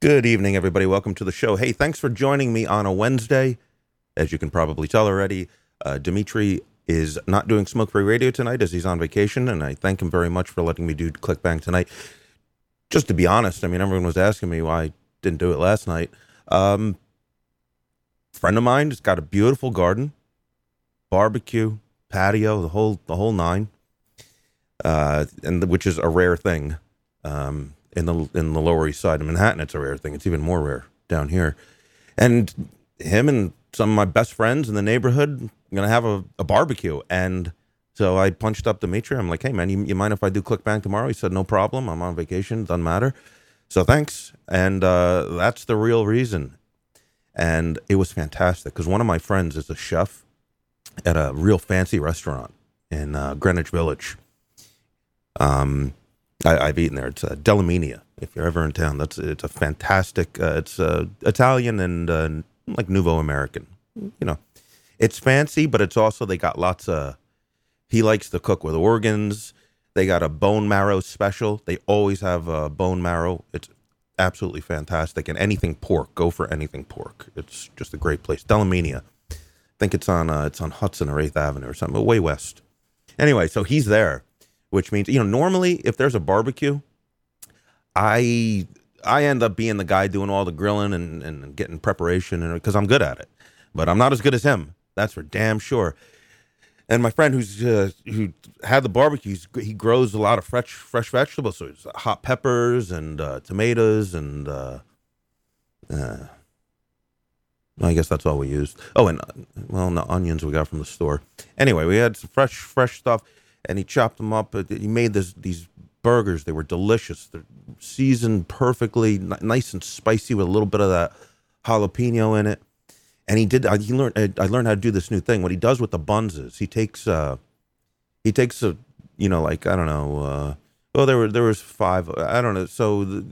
Good evening, everybody. Welcome to the show. Hey, thanks for joining me on a Wednesday. As you can probably tell already, uh, Dimitri is not doing Smoke Free Radio tonight as he's on vacation, and I thank him very much for letting me do ClickBang tonight. Just to be honest, I mean, everyone was asking me why I didn't do it last night. Um, friend of mine has got a beautiful garden, barbecue, patio, the whole the whole nine, uh, and the, which is a rare thing. Um, in the in the Lower East Side of Manhattan, it's a rare thing. It's even more rare down here. And him and some of my best friends in the neighborhood gonna have a, a barbecue. And so I punched up Dimitri. I'm like, hey man, you, you mind if I do ClickBang tomorrow? He said, no problem. I'm on vacation. Doesn't matter. So thanks. And uh, that's the real reason. And it was fantastic because one of my friends is a chef at a real fancy restaurant in uh, Greenwich Village. Um, I, have eaten there. It's uh, Delaminia. If you're ever in town, that's it's a fantastic. Uh, it's uh, Italian and uh, like Nouveau American. You know, it's fancy, but it's also they got lots of. He likes to cook with organs. They got a bone marrow special. They always have a bone marrow. It's absolutely fantastic. And anything pork, go for anything pork. It's just a great place. Delaminia. I think it's on uh, it's on Hudson or Eighth Avenue or something, but way west. Anyway, so he's there which means you know normally if there's a barbecue, I I end up being the guy doing all the grilling and, and getting preparation and because I'm good at it, but I'm not as good as him. That's for damn sure. And my friend who's uh, who had the barbecue, he grows a lot of fresh fresh vegetables, so it's hot peppers and uh, tomatoes and uh, uh, I guess that's all we used. Oh, and well, the onions we got from the store. Anyway, we had some fresh fresh stuff and he chopped them up. He made this, these burgers. They were delicious. They're seasoned perfectly, nice and spicy with a little bit of that jalapeno in it. And he did. I he learned. I learned how to do this new thing. What he does with the buns is he takes. Uh, he takes a, you know, like I don't know. Uh, well, there were there was five. I don't know. So the,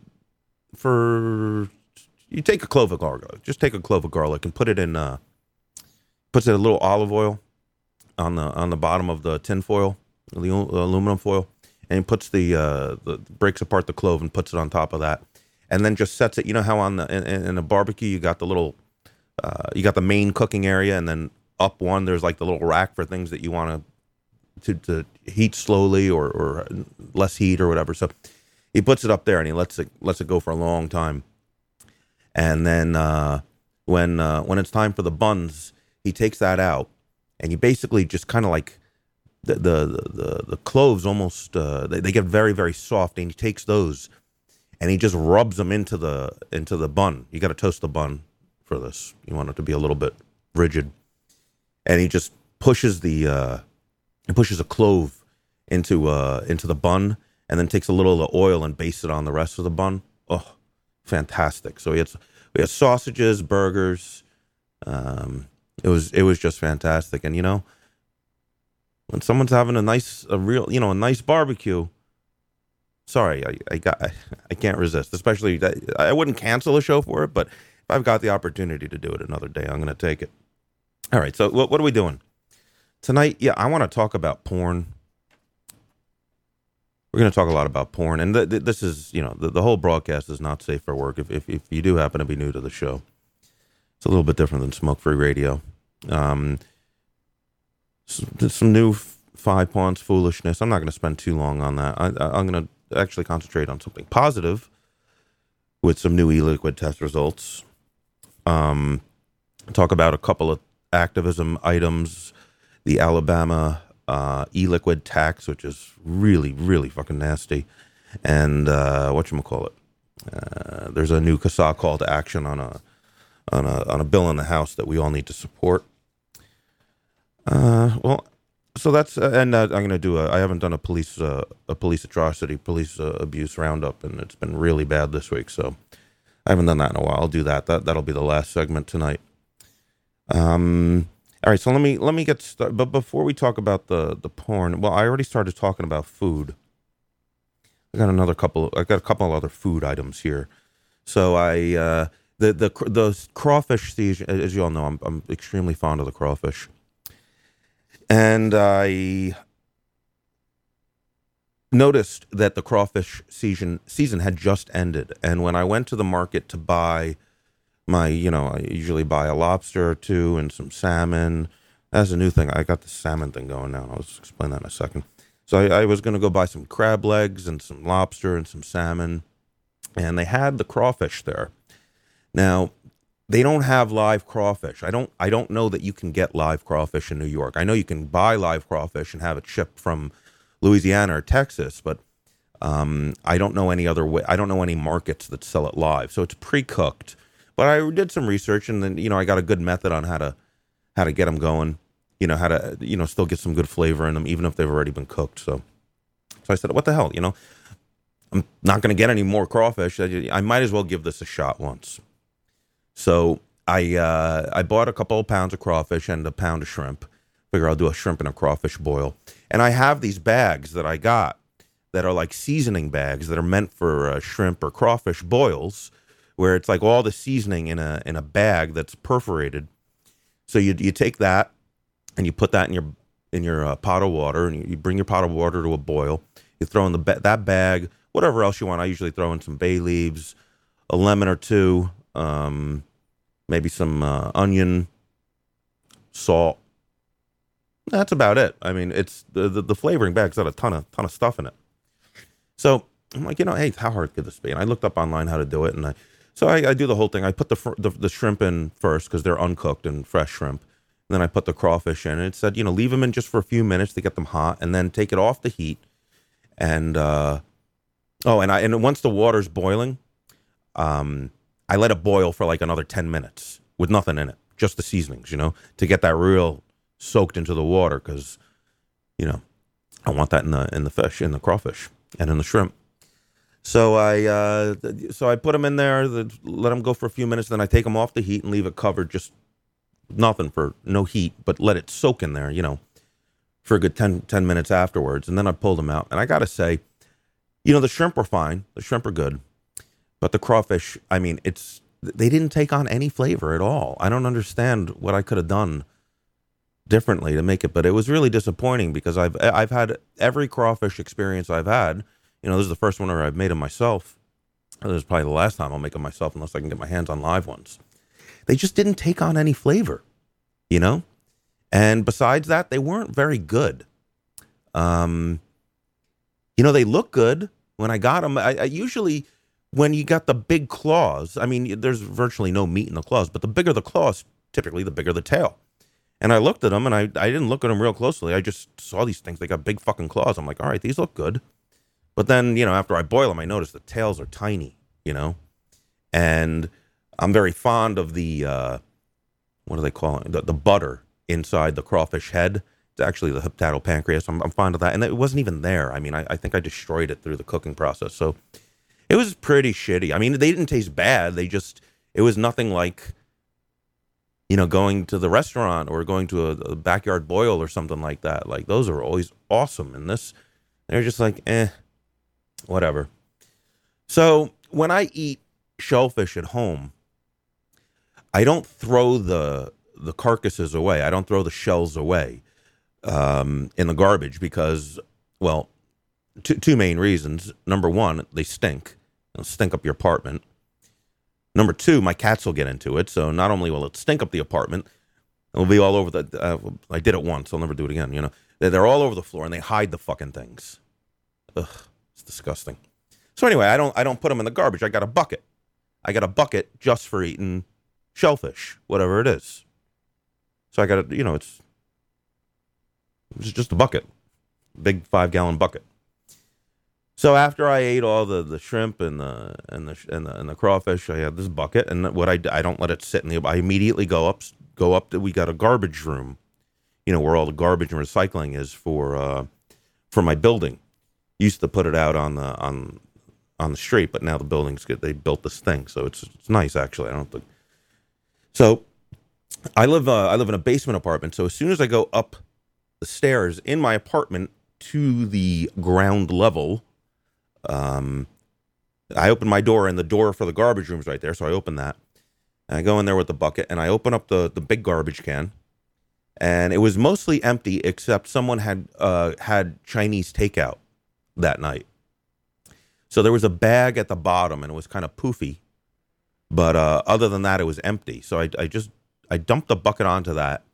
for you take a clove of garlic. Just take a clove of garlic and put it in. Uh, puts it a little olive oil on the on the bottom of the tin foil the aluminum foil, and he puts the, uh, the breaks apart the clove and puts it on top of that, and then just sets it. You know how on the in, in a barbecue you got the little, uh, you got the main cooking area, and then up one there's like the little rack for things that you want to to heat slowly or or less heat or whatever. So he puts it up there and he lets it lets it go for a long time, and then uh, when uh, when it's time for the buns, he takes that out and he basically just kind of like the the the, the cloves almost uh, they, they get very very soft, and he takes those and he just rubs them into the into the bun. You got to toast the bun for this. You want it to be a little bit rigid, and he just pushes the uh, he pushes a clove into uh into the bun, and then takes a little of the oil and bastes it on the rest of the bun. Oh, fantastic! So we had we had sausages, burgers. Um, it was it was just fantastic, and you know when someone's having a nice, a real, you know, a nice barbecue. Sorry, I, I got, I, I can't resist. Especially, I wouldn't cancel a show for it, but if I've got the opportunity to do it another day, I'm going to take it. All right, so what, what are we doing tonight? Yeah, I want to talk about porn. We're going to talk a lot about porn, and th- th- this is, you know, the, the whole broadcast is not safe for work. If, if if you do happen to be new to the show, it's a little bit different than smoke free radio. Um, some, new five pawns foolishness. I'm not going to spend too long on that. I, am going to actually concentrate on something positive with some new e-liquid test results. Um, talk about a couple of activism items, the Alabama uh, e-liquid tax, which is really, really fucking nasty, and uh, what you call it. Uh, there's a new CASAA call to action on a on a on a bill in the House that we all need to support. Uh, well, so that's uh, and uh, I'm gonna do a. I haven't done a police uh, a police atrocity, police uh, abuse roundup, and it's been really bad this week. So I haven't done that in a while. I'll do that. That that'll be the last segment tonight. Um. All right. So let me let me get started. But before we talk about the the porn, well, I already started talking about food. I got another couple. I got a couple other food items here. So I uh, the the the crawfish as you all know, I'm I'm extremely fond of the crawfish and I noticed that the crawfish season season had just ended, and when I went to the market to buy my, you know, I usually buy a lobster or two and some salmon. That's a new thing. I got the salmon thing going now. I'll explain that in a second. So I, I was going to go buy some crab legs and some lobster and some salmon, and they had the crawfish there. Now, they don't have live crawfish. I don't. I don't know that you can get live crawfish in New York. I know you can buy live crawfish and have it shipped from Louisiana or Texas, but um, I don't know any other way. I don't know any markets that sell it live. So it's pre-cooked. But I did some research, and then you know I got a good method on how to how to get them going. You know how to you know still get some good flavor in them, even if they've already been cooked. So, so I said, what the hell, you know. I'm not going to get any more crawfish. I, I might as well give this a shot once. So I uh, I bought a couple of pounds of crawfish and a pound of shrimp. Figure I'll do a shrimp and a crawfish boil. And I have these bags that I got that are like seasoning bags that are meant for uh, shrimp or crawfish boils, where it's like all the seasoning in a in a bag that's perforated. So you you take that and you put that in your in your uh, pot of water, and you, you, bring your pot of water to a boil. You throw in the ba- that bag, whatever else you want. I usually throw in some bay leaves, a lemon or two, um, maybe some uh, onion, salt, that's about it. I mean, it's the, the, the flavoring bag's got a ton of ton of stuff in it. So I'm like, you know, hey, how hard could this be? And I looked up online how to do it, and I so I, I do the whole thing. I put the the, the shrimp in first because they're uncooked and fresh shrimp. And then I put the crawfish in, and it said, you know, leave them in just for a few minutes to get them hot, and then take it off the heat. And uh, oh, and I and once the water's boiling, um, I let it boil for like another ten minutes with nothing in it, just the seasonings, you know, to get that real soaked into the water because you know I want that in the in the fish, in the crawfish, and in the shrimp. So I uh, so I put them in there, let them go for a few minutes, then I take them off the heat and leave it covered, just nothing for no heat, but let it soak in there, you know, for a good 10, 10 minutes afterwards, and then I pulled them out. And I got to say, you know, the shrimp were fine, the shrimp are good, but the crawfish, I mean, it's they didn't take on any flavor at all. I don't understand what I could have done differently to make it. But it was really disappointing because I've I've had every crawfish experience I've had. You know, this is the first one where I've made them myself. This is probably the last time I'll make them myself unless I can get my hands on live ones. They just didn't take on any flavor, you know. And besides that, they weren't very good. Um, you know, they look good when I got them. I, I usually when you got the big claws. I mean, there's virtually no meat in the claws, but the bigger the claws, typically the bigger the tail. And I looked at them and I, I didn't look at them real closely. I just saw these things. They got big fucking claws. I'm like, all right, these look good. But then, you know, after I boil them, I notice the tails are tiny, you know? And I'm very fond of the, uh, what do they call it? The, the butter inside the crawfish head. It's actually the hepatopancreas. I'm, I'm fond of that. And it wasn't even there. I mean, I, I think I destroyed it through the cooking process. So it was pretty shitty. I mean, they didn't taste bad. They just, it was nothing like you know, going to the restaurant or going to a, a, backyard boil or something like that. Like those are always awesome. And this, they're just like, eh, whatever. So when I eat shellfish at home, I don't throw the the carcasses away. I don't throw the shells away um, in the garbage because, well, two two main reasons. Number one, they stink. They'll stink up your apartment. Number two, my cats will get into it. So not only will it stink up the apartment, it'll be all over the. Uh, I did it once. I'll never do it again. You know, they're, all over the floor and they hide the fucking things. Ugh, it's disgusting. So anyway, I don't I don't put them in the garbage. I got a bucket. I got a bucket just for eating shellfish, whatever it is. So I got a, you know, it's it's just a bucket, big five gallon bucket. So after I ate all the, the shrimp and the and the and the and the crawfish, I had this bucket, and what I I don't let it sit in the. I immediately go up go up to we got a garbage room, you know where all the garbage and recycling is for uh, for my building. Used to put it out on the on on the street, but now the building's good. They built this thing, so it's it's nice actually. I don't think so. I live uh, I live in a basement apartment, so as soon as I go up the stairs in my apartment to the ground level um, I open my door and the door for the garbage room is right there. So I open that. And I go in there with the bucket and I open up the, the big garbage can. And it was mostly empty except someone had uh, had Chinese takeout that night. So there was a bag at the bottom and it was kind of poofy. But uh, other than that, it was empty. So I, I just I dumped the bucket onto that.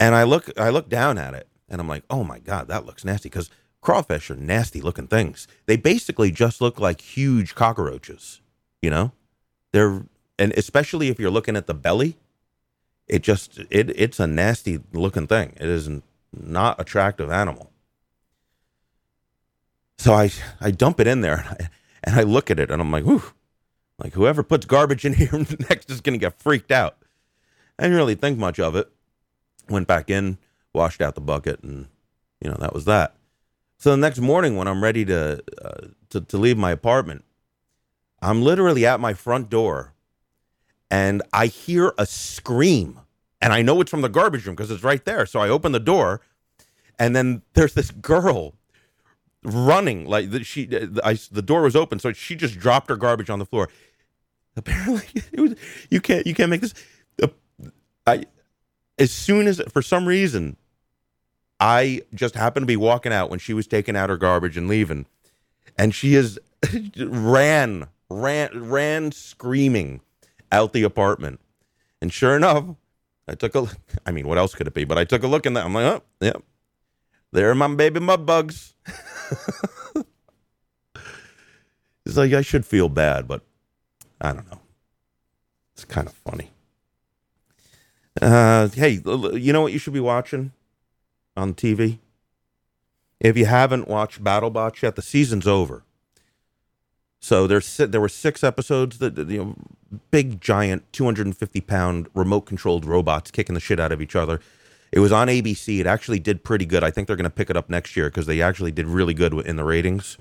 And I look I look down at it and I'm like, oh my God, that looks nasty. Because crawfish are nasty looking things. They basically just look like huge cockroaches, you know? They're and especially if you're looking at the belly, it just it it's a nasty looking thing. It is not attractive animal. So I I dump it in there and I look at it and I'm like, whew, like whoever puts garbage in here next is gonna get freaked out. I didn't really think much of it. Went back in, washed out the bucket, and you know that was that. So the next morning when I'm ready to uh, to, to leave my apartment, I'm literally at my front door, and I hear a scream, and I know it's from the garbage room because it's right there. So I open the door, and then there's this girl running like the, she I, the door was open so she just dropped her garbage on the floor apparently it was you can't you can't make this uh, i as soon as for some reason i just happened to be walking out when she was taking out her garbage and leaving and she is ran ran ran screaming out the apartment. And sure enough i took a i mean what else could it be? But i took a look that i'm like oh yeah there are my baby mud bugs. It's like I should feel bad, but I don't know. It's kind of funny. Uh, hey, you know what you should be watching on TV? If you haven't watched BattleBots yet, the season's over. So there's there were six episodes that you know, big giant 250 pound remote controlled robots kicking the shit out of each other. It was on ABC. It actually did pretty good. I think they're going to pick it up next year because they actually did really good in the ratings.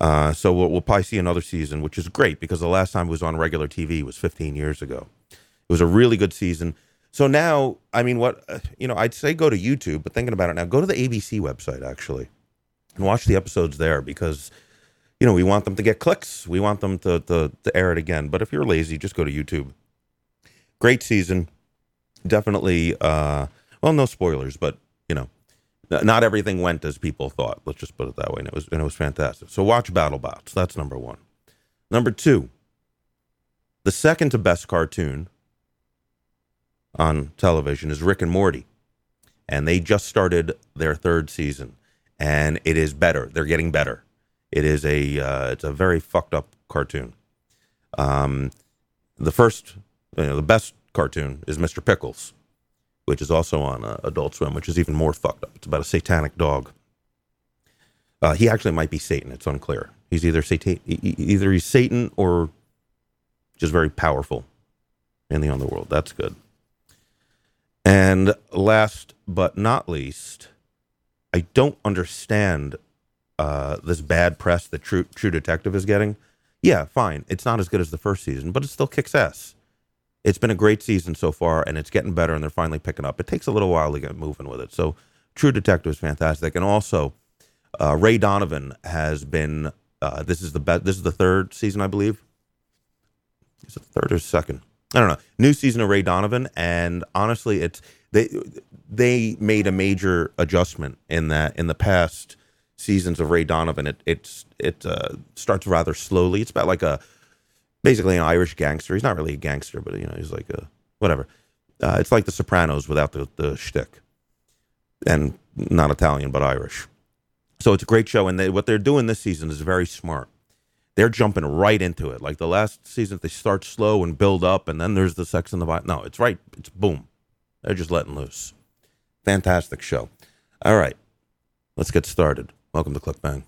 Uh, so we'll, we'll, probably see another season, which is great because the last time it was on regular TV was 15 years ago. It was a really good season. So now, I mean, what uh, you know, I'd say go to YouTube, but thinking about it now, go to the ABC website actually, and watch the episodes there because you know we want them to get clicks. We want them to to, to air it again. But if you're lazy, just go to YouTube. Great season, definitely. Uh, well, no spoilers, but you know, not everything went as people thought. Let's just put it that way. And it was and it was fantastic. So watch BattleBots. That's number one. Number two, the second to best cartoon on television is Rick and Morty, and they just started their third season, and it is better. They're getting better. It is a uh, it's a very fucked up cartoon. Um, the first, you know, the best cartoon is Mr. Pickles which is also on uh, Adult Swim, which is even more fucked up. It's about a satanic dog. Uh, he actually might be Satan. It's unclear. He's either Satan, either he's Satan or just very powerful in the underworld. That's good. And last but not least, I don't understand uh, this bad press that True True Detective is getting. Yeah, fine. It's not as good as the first season, but it still kicks ass it's been a great season so far, and it's getting better, and they're finally picking up. It takes a little while to get moving with it. So, True Detective is fantastic, and also uh, Ray Donovan has been. Uh, this is the best. This is the third season, I believe. Is it third or second? I don't know. New season of Ray Donovan, and honestly, it's they they made a major adjustment in that in the past seasons of Ray Donovan. It it's it uh, starts rather slowly. It's about like a basically an Irish gangster. He's not really a gangster, but you know, he's like a whatever. Uh, it's like The Sopranos without the the shtick, and not Italian but Irish. So it's a great show, and they, what they're doing this season is very smart. They're jumping right into it. Like the last season, they start slow and build up, and then there's the sex and the violence. No, it's right. It's boom. They're just letting loose. Fantastic show. All right, let's get started. Welcome to ClickBang.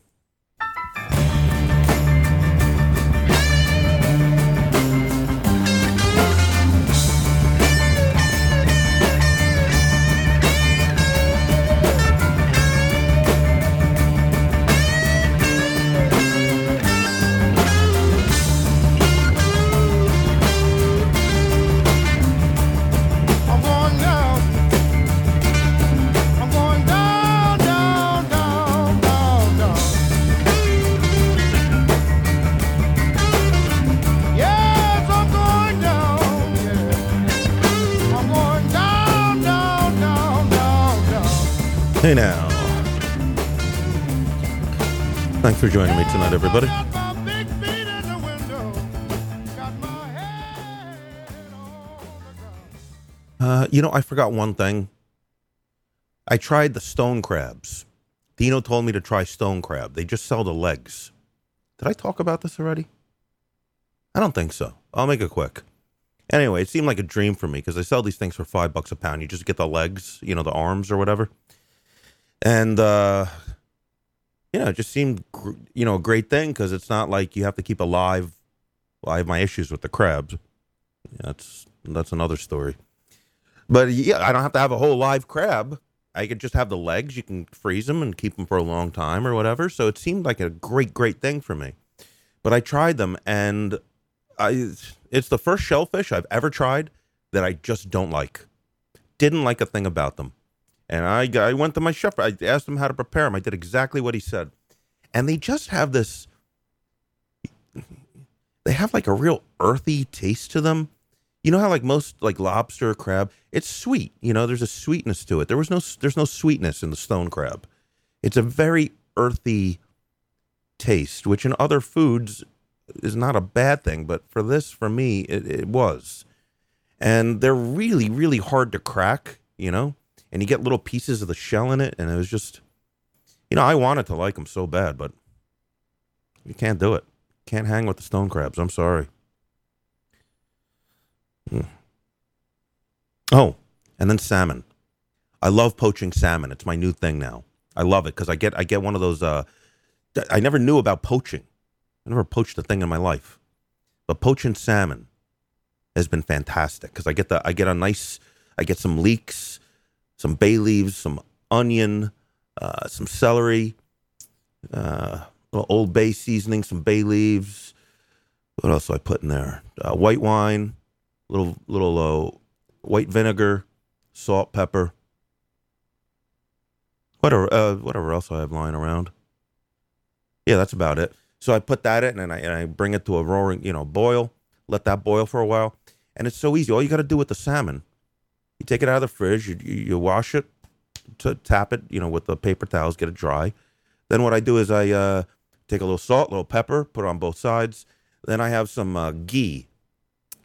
Now. Thanks for joining me tonight, everybody. Uh, you know, I forgot one thing. I tried the stone crabs. Dino told me to try stone crab. They just sell the legs. Did I talk about this already? I don't think so. I'll make it quick. Anyway, it seemed like a dream for me because they sell these things for five bucks a pound. You just get the legs, you know, the arms or whatever. And, uh, you know, it just seemed, you know, a great thing because it's not like you have to keep alive. Well, I have my issues with the crabs. That's that's another story. But yeah, I don't have to have a whole live crab. I could just have the legs. You can freeze them and keep them for a long time or whatever. So it seemed like a great, great thing for me. But I tried them, and I it's the first shellfish I've ever tried that I just don't like. Didn't like a thing about them. And I, I went to my chef. I asked him how to prepare them. I did exactly what he said. And they just have this, they have like a real earthy taste to them. You know how like most like lobster crab, it's sweet. You know, there's a sweetness to it. There was no, there's no sweetness in the stone crab. It's a very earthy taste, which in other foods is not a bad thing, but for this, for me, it, it was. And they're really, really hard to crack, you know? And you get little pieces of the shell in it, and it was just, you know, I wanted to like them so bad, but you can't do it. Can't hang with the stone crabs. I'm sorry. Hmm. Oh, and then salmon. I love poaching salmon. It's my new thing now. I love it because I get I get one of those. Uh, I never knew about poaching I never poached a thing in my life, but poaching salmon has been fantastic because I get the I get a nice I get some leeks, some bay leaves, some onion, uh, some celery, uh, Old Bay seasoning, some bay leaves. What else do I put in there? Uh, white wine, little little uh, white vinegar, salt, pepper. Whatever, uh, whatever else I have lying around. Yeah, that's about it. So I put that in and I, and I bring it to a roaring, you know, boil, let that boil for a while. And it's so easy. All you got to do with the salmon, you take it out of the fridge, you, you wash it, to tap it, you know, with the paper towels, get it dry. Then what I do is I uh, take a little salt, a little pepper, put it on both sides. Then I have some uh, ghee.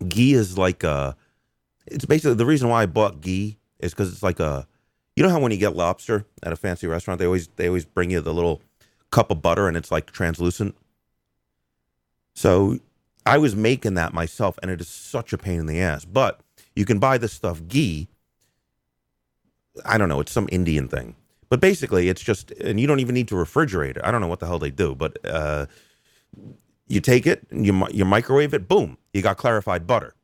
Ghee is like a, it's basically the reason why I bought ghee is because it's like a, you know how when you get lobster at a fancy restaurant, they always they always bring you the little cup of butter and it's like translucent. So I was making that myself, and it is such a pain in the ass. But you can buy this stuff ghee. I don't know, it's some Indian thing. But basically, it's just, and you don't even need to refrigerate it. I don't know what the hell they do, but uh, you take it, you you microwave it, boom, you got clarified butter.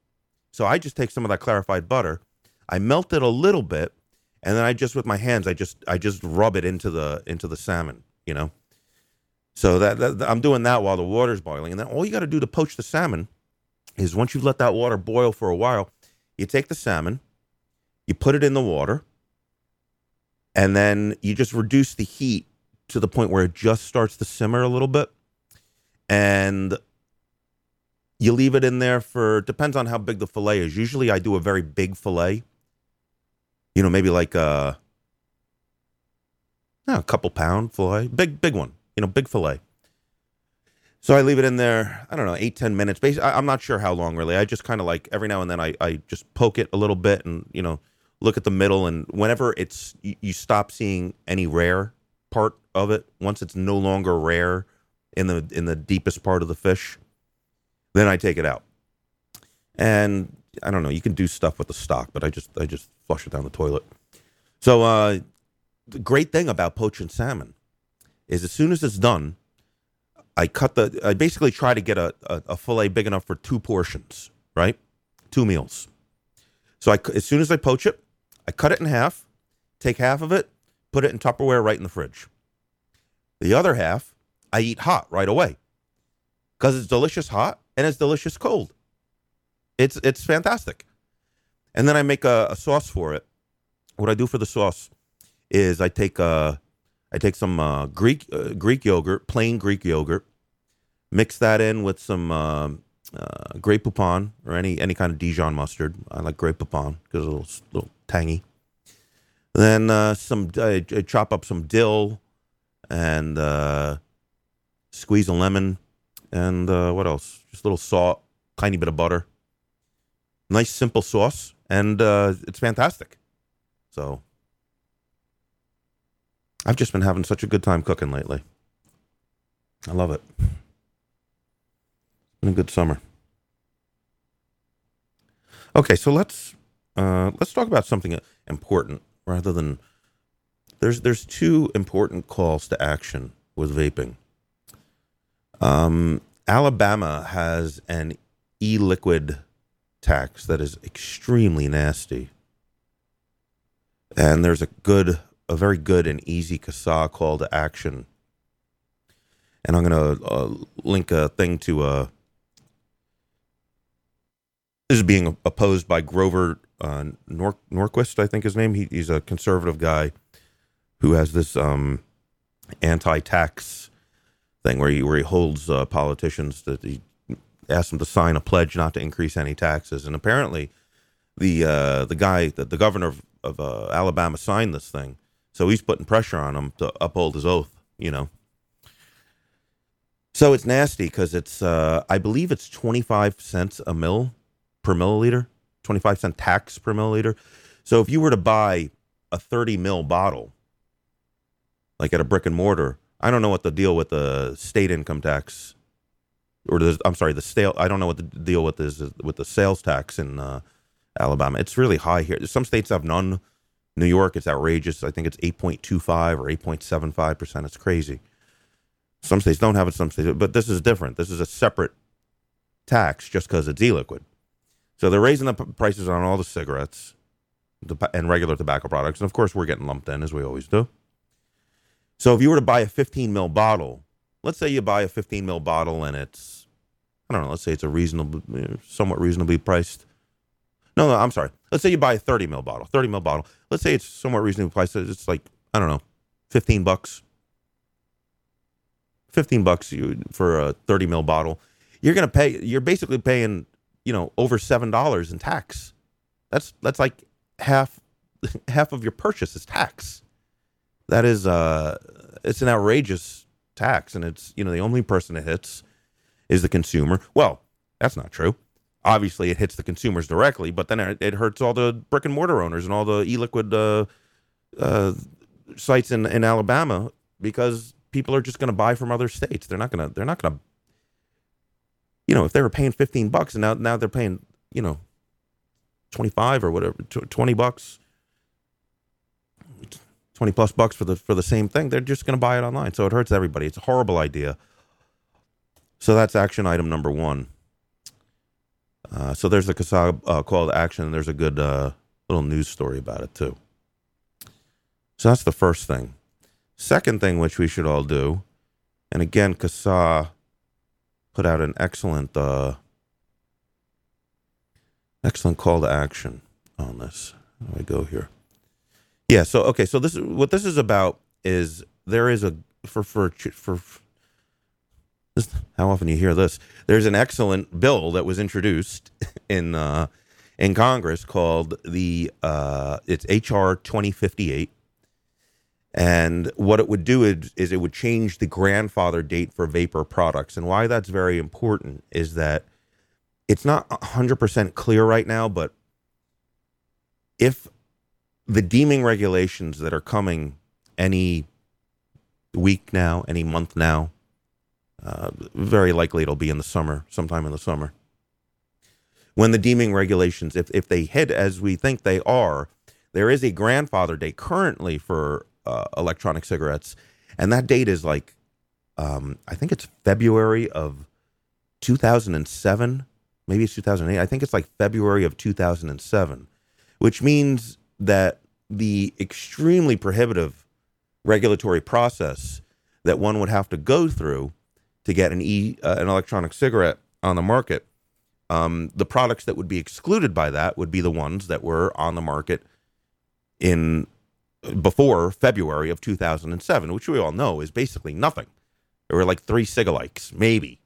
So I just take some of that clarified butter, I melt it a little bit, and then I just with my hands, I just I just rub it into the into the salmon, you know. So that, that I'm doing that while the water's boiling, and then all you got to do to poach the salmon is once you've let that water boil for a while, you take the salmon, you put it in the water, and then you just reduce the heat to the point where it just starts to simmer a little bit, and you leave it in there for depends on how big the fillet is. Usually, I do a very big fillet. You know, maybe like a, a couple pound fillet, big big one you know, big fillet. So I leave it in there, I don't know, eight, 10 minutes. Basically, I, am not sure how long really. I just kind of like every now and then I, I just poke it a little bit and, you know, look at the middle. And whenever it's, you, you stop seeing any rare part of it, once it's no longer rare in the, in the deepest part of the fish, then I take it out. And I don't know, you can do stuff with the stock, but I just, I just flush it down the toilet. So, uh, the great thing about poaching salmon is as soon as it's done, I cut the. I basically try to get a, a, a fillet big enough for two portions, right? Two meals. So I, as soon as I poach it, I cut it in half, take half of it, put it in Tupperware right in the fridge. The other half, I eat hot right away because it's delicious hot and it's delicious cold. It's it's fantastic. And then I make a, a sauce for it. What I do for the sauce is I take a I take some uh, Greek uh, Greek yogurt, plain Greek yogurt, mix that in with some uh, uh, Grey Poupon or any any kind of Dijon mustard. I like Grey Poupon because it's a little, little tangy. Then uh, some chop up some dill and uh, squeeze a lemon, and uh, what else? Just a little salt, tiny bit of butter. Nice simple sauce, and uh, it's fantastic. So I've just been having such a good time cooking lately. I love it. Been a good summer. Okay, so let's uh, let's talk about something important rather than there's there's two important calls to action with vaping. Um, Alabama has an e-liquid tax that is extremely nasty, and there's a good, a very good and easy CASAA call to action. And I'm going to uh, link a thing to a. This is being opposed by Grover uh, Nor- Norquist, I think his name. He, he's a conservative guy who has this um, anti-tax thing where he where he holds uh, politicians that he asks them to sign a pledge not to increase any taxes, and apparently the uh, the guy that the governor of, of uh, Alabama signed this thing, so he's putting pressure on him to uphold his oath. You know. So it's nasty because it's, uh, I believe it's 25 cents a mill per milliliter, 25 cent tax per milliliter. So if you were to buy a 30 mill bottle, like at a brick and mortar. I don't know what the deal with the state income tax, or the I'm sorry, the sale. I don't know what the deal with is with the sales tax in uh, Alabama. It's really high here. Some states have none. New York, it's outrageous. I think it's 8.25 or 8.75 percent. It's crazy. Some states don't have it. Some states, but this is different. This is a separate tax just because it's e-liquid. So they're raising the prices on all the cigarettes and regular tobacco products, and of course we're getting lumped in as we always do. So if you were to buy a 15 mil bottle, let's say you buy a 15 mil bottle and it's, I don't know, let's say it's a reasonable, somewhat reasonably priced. No, no, I'm sorry. Let's say you buy a 30 mil bottle, 30 mil bottle. Let's say it's somewhat reasonably priced. It's like, I don't know, 15 bucks. 15 bucks you for a 30 mil bottle. You're going to pay, you're basically paying, you know, over $7 in tax. That's, that's like half, half of your purchase is tax. That is uh it's an outrageous tax and it's you know the only person it hits is the consumer. Well that's not true. Obviously it hits the consumers directly but then it, it hurts all the brick and mortar owners and all the e-liquid uh, uh, sites in, in alabama because people are just going to buy from other states. They're not going to they're not going to you know if they were paying 15 bucks and now now they're paying you know 25 or whatever 20 bucks 20 plus bucks for the for the same thing, they're just going to buy it online. So it hurts everybody. It's a horrible idea. So that's action item number one. Uh, so there's a CASAA uh, call to action, and there's a good uh, little news story about it too. So that's the first thing. Second thing, which we should all do, and again, CASAA put out an excellent, uh, excellent call to action on this. Do I go here? Yeah. So okay. So this what this is about is there is a for for for. This, how often you hear this? There's an excellent bill that was introduced in uh, in Congress called the uh, it's HR 2058, and what it would do is, is it would change the grandfather date for vapor products. And why that's very important is that it's not 100% clear right now, but if the deeming regulations that are coming any week now, any month now, uh, very likely it'll be in the summer, sometime in the summer. When the deeming regulations, if, if they hit as we think they are, there is a grandfather date currently for uh, electronic cigarettes, and that date is like, um, I think it's February of 2007, maybe it's 2008. I think it's like February of 2007, which means that the extremely prohibitive regulatory process that one would have to go through to get an e uh, an electronic cigarette on the market. Um, the products that would be excluded by that would be the ones that were on the market in before February of 2007, which we all know is basically nothing. There were like three Cigalikes, maybe,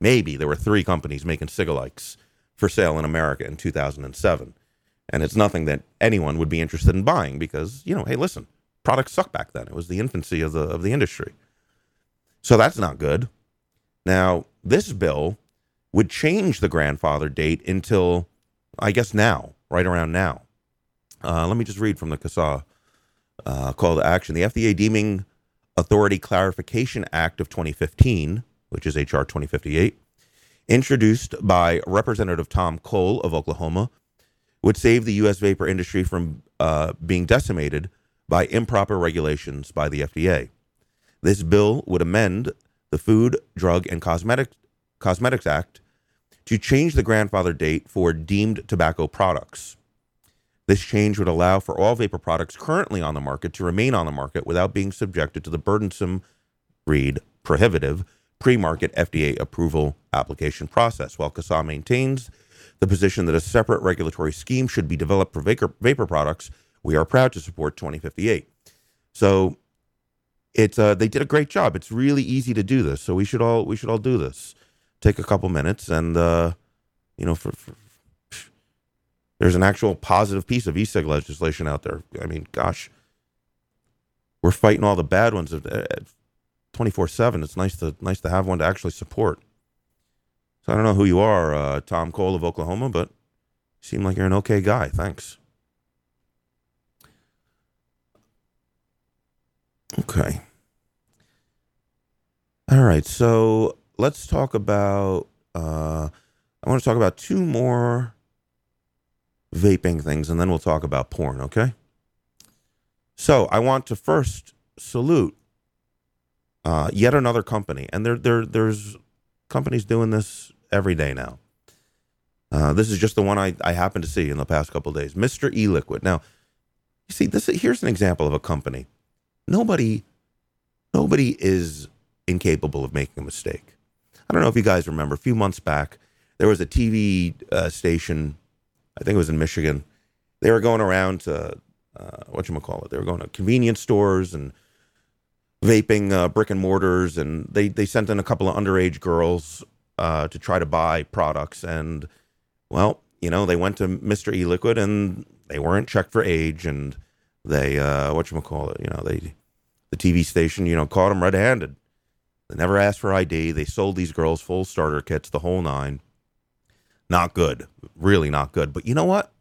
maybe there were three companies making Cigalikes for sale in America in 2007 and it's nothing that anyone would be interested in buying because you know hey listen products suck back then it was the infancy of the of the industry So that's not good. Now, this bill would change the grandfather date until, I guess, now, right around now. Uh, let me just read from the CASAA uh, call to action. The FDA Deeming Authority Clarification Act of 2015, which is H.R. 2058, introduced by Representative Tom Cole of Oklahoma, would save the U.S. vapor industry from uh, being decimated by improper regulations by the FDA. This bill would amend the Food, Drug, and Cosmetic, Cosmetics Act to change the grandfather date for deemed tobacco products. This change would allow for all vapor products currently on the market to remain on the market without being subjected to the burdensome, read, prohibitive pre market FDA approval application process, while CASAA maintains the position that a separate regulatory scheme should be developed for vapor, vapor products. We are proud to support 2058. So it's uh, they did a great job. It's really easy to do this, so we should all we should all do this. Take a couple minutes, and uh, you know, for, for there's an actual positive piece of e-cig legislation out there. I mean, gosh, we're fighting all the bad ones. 24 7. It's nice to nice to have one to actually support. So I don't know who you are, uh, Tom Cole of Oklahoma, but you seem like you're an okay guy. Thanks. Okay. All right. So let's talk about. Uh, I want to talk about two more vaping things, and then we'll talk about porn. Okay. So I want to first salute uh, yet another company, and there, there, there's companies doing this every day now. Uh, this is just the one I, I happened to see in the past couple days. Mr. E-Liquid. Now, you see, this here's an example of a company. Nobody, nobody is incapable of making a mistake. I don't know if you guys remember. A few months back, there was a TV uh, station. I think it was in Michigan. They were going around to uh, what you call it. They were going to convenience stores and vaping uh, brick and mortars, and they they sent in a couple of underage girls uh, to try to buy products, and well, you know, they went to Mister E Liquid, and they weren't checked for age, and they uh, what you call it, you know, they the TV station, you know, caught them red handed. They never asked for ID. They sold these girls full starter kits, the whole nine. Not good, really not good. But you know what?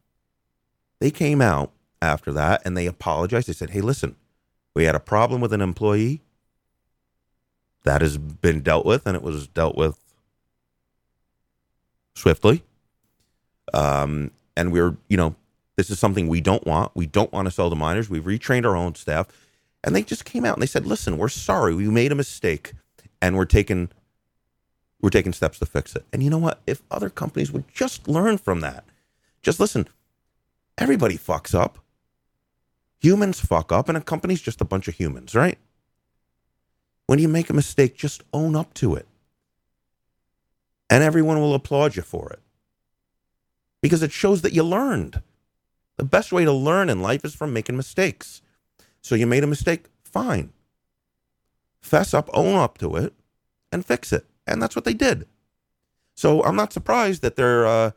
They came out after that and they apologized. They said, "Hey, listen, we had a problem with an employee. That has been dealt with, and it was dealt with swiftly. Um, and we're, you know, this is something we don't want. We don't want to sell to minors. We've retrained our own staff. And they just came out and they said, listen, we're sorry. We made a mistake and we're taking we're taking steps to fix it. And you know what? If other companies would just learn from that, just listen, everybody fucks up. Humans fuck up, and a company's just a bunch of humans, right? When you make a mistake, just own up to it. And everyone will applaud you for it because it shows that you learned. The best way to learn in life is from making mistakes. So you made a mistake, fine. Fess up, own up to it, and fix it. And that's what they did. So I'm not surprised that they're, uh,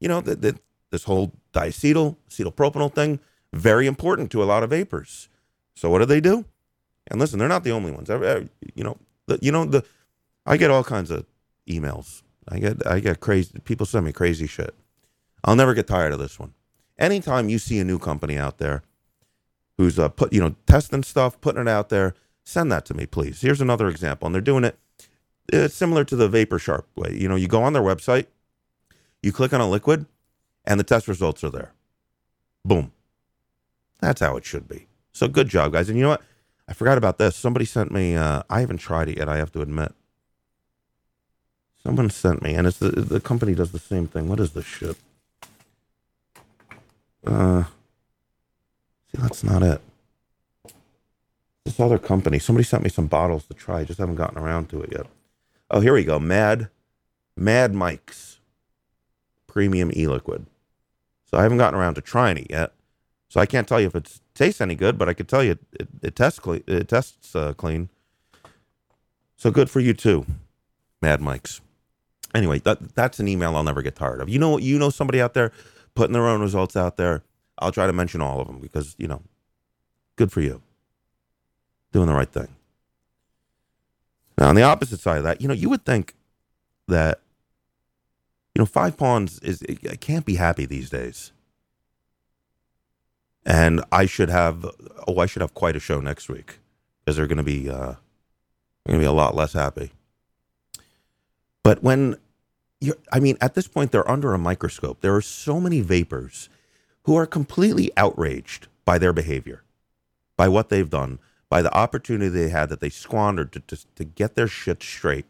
you know, that, that this whole diacetyl, acetyl propionyl thing very important to a lot of vapers. So what do they do? And listen, they're not the only ones. You know, the, you know the I get all kinds of emails. I get I get crazy people send me crazy shit. I'll never get tired of this one. Anytime you see a new company out there who's uh, put you know testing stuff, putting it out there, send that to me, please. Here's another example, and they're doing it. It's similar to the VaporShark way. You know, you go on their website, you click on a liquid, and the test results are there. Boom. That's how it should be. So good job, guys. And you know what? I forgot about this. Somebody sent me. Uh, I haven't tried it yet. I have to admit. Someone sent me, and it's the the company does the same thing. What is this shit? Uh, see, that's not it. This other company. Somebody sent me some bottles to try. I just haven't gotten around to it yet. Oh, here we go. Mad, Mad Mike's premium e-liquid. So I haven't gotten around to trying it yet. So I can't tell you if it tastes any good, but I could tell you it, it, it tests clean. It tests uh, clean. So good for you too, Mad Mike's. Anyway, that that's an email I'll never get tired of. You know, you know somebody out there putting their own results out there. I'll try to mention all of them because you know, good for you, doing the right thing. Now, on the opposite side of that, you know, you would think that, you know, Five Pawns is it can't be happy these days. And I should have, oh, I should have quite a show next week because they're going to be, uh, going to be a lot less happy. But when you're, I mean, at this point, they're under a microscope. There are so many vapers who are completely outraged by their behavior, by what they've done, by the opportunity they had that they squandered to, to, to get their shit straight,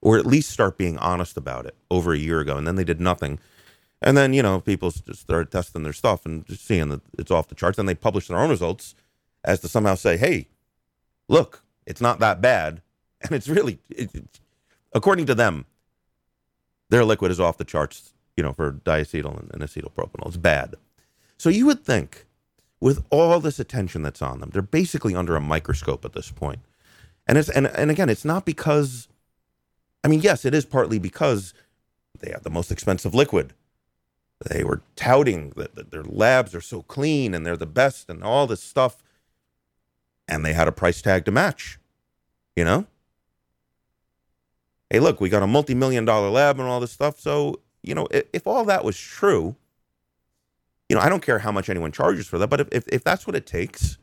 or at least start being honest about it over a year ago. And then they did nothing. And then, you know, people just started testing their stuff and just seeing that it's off the charts. Then they publish their own results as to somehow say, hey, look, it's not that bad. And it's really, it, according to them, their liquid is off the charts, you know, for diacetyl and, and acetyl propionyl. It's bad. So you would think with all this attention that's on them, they're basically under a microscope at this point. And it's and, and again, it's not because I mean, yes, it is partly because they have the most expensive liquid. They were touting that, that their labs are so clean and they're the best and all this stuff. And they had a price tag to match, you know? hey, look, we got a multi million dollar lab and all this stuff. So, you know, if, if, all that was true, you know, I don't care how much anyone charges for that, but if, if, if that's what it takes,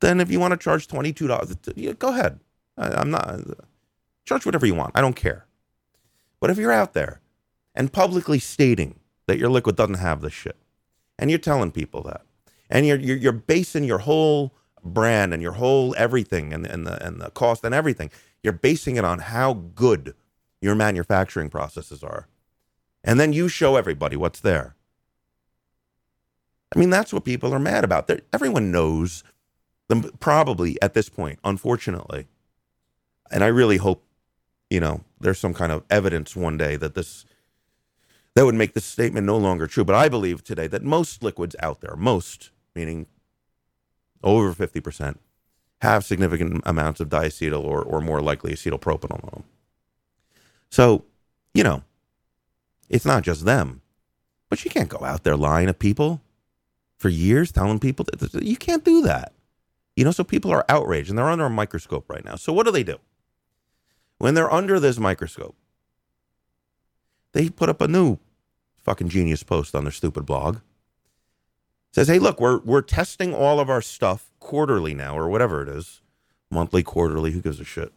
then if you want to charge $22, go ahead. I, am not, charge whatever you want. I don't care. But if you're out there and publicly stating that your liquid doesn't have this shit, and you're telling people that, and you're, you're, you're basing your whole brand and your whole everything and, and, the, and the cost and everything you're basing it on how good your manufacturing processes are. And then you show everybody what's there. I mean, that's what people are mad about. They're, everyone knows them probably at this point, unfortunately. And I really hope, you know, there's some kind of evidence one day that this that would make this statement no longer true. But I believe today that most liquids out there, most meaning over 50%, have significant amounts of diacetyl or, or more likely acetyl propionyl in them. So, you know, it's not just them, but you can't go out there lying to people for years, telling people that you can't do that. You know, so people are outraged and they're under a microscope right now. So what do they do? When they're under this microscope, they put up a new fucking genius post on their stupid blog says, "Hey, look, we're we're testing all of our stuff quarterly now, or whatever it is, monthly, quarterly. Who gives a shit?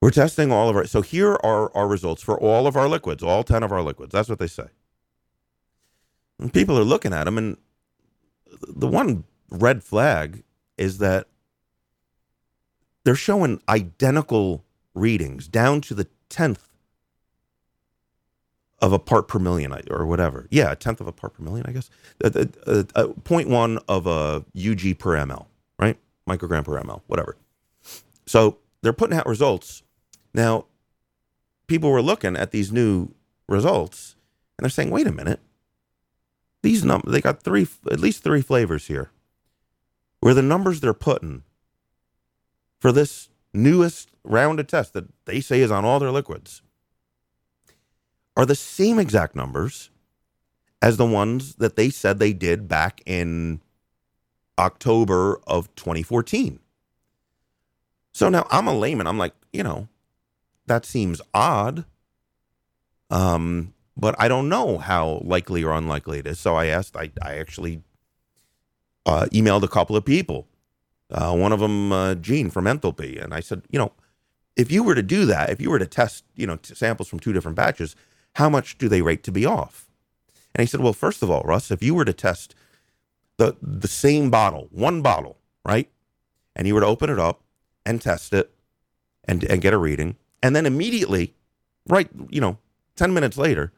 We're testing all of our. So here are our results for all of our liquids, all ten of our liquids. That's what they say. And people are looking at them, and the one red flag is that they're showing identical readings down to the tenth of a part per million or whatever. Yeah, a tenth of a part per million, I guess. A, a, a 0.1 of a UG per ml, right? Microgram per ml, whatever. So they're putting out results. Now, people were looking at these new results and they're saying, wait a minute. These numbers, they got three, at least three flavors here where the numbers they're putting for this newest round of tests that they say is on all their liquids are the same exact numbers as the ones that they said they did back in October of 2014. So now I'm a layman. I'm like, you know, that seems odd. Um, but I don't know how likely or unlikely it is. So I asked, I, I actually uh, emailed a couple of people. Uh, one of them, uh, Gene from Enthalpy. And I said, you know, if you were to do that, if you were to test, you know, samples from two different batches, how much do they rate to be off? And he said, well, first of all, Russ, if you were to test the the same bottle, one bottle, right, and you were to open it up and test it and and get a reading, and then immediately, right, you know, ten minutes later,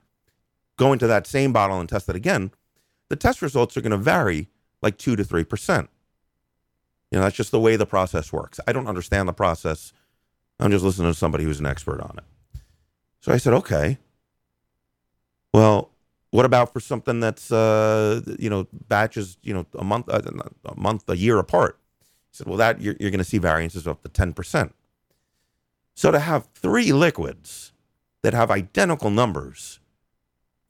go into that same bottle and test it again, the test results are going to vary like two to three percent. You know, that's just the way the process works. I don't understand the process. I'm just listening to somebody who's an expert on it. So I said, okay. Well, what about for something that's uh, you know batches you know a month uh, a month a year apart? He said, well, that you're, you're going to see variances of up to ten percent. So to have three liquids that have identical numbers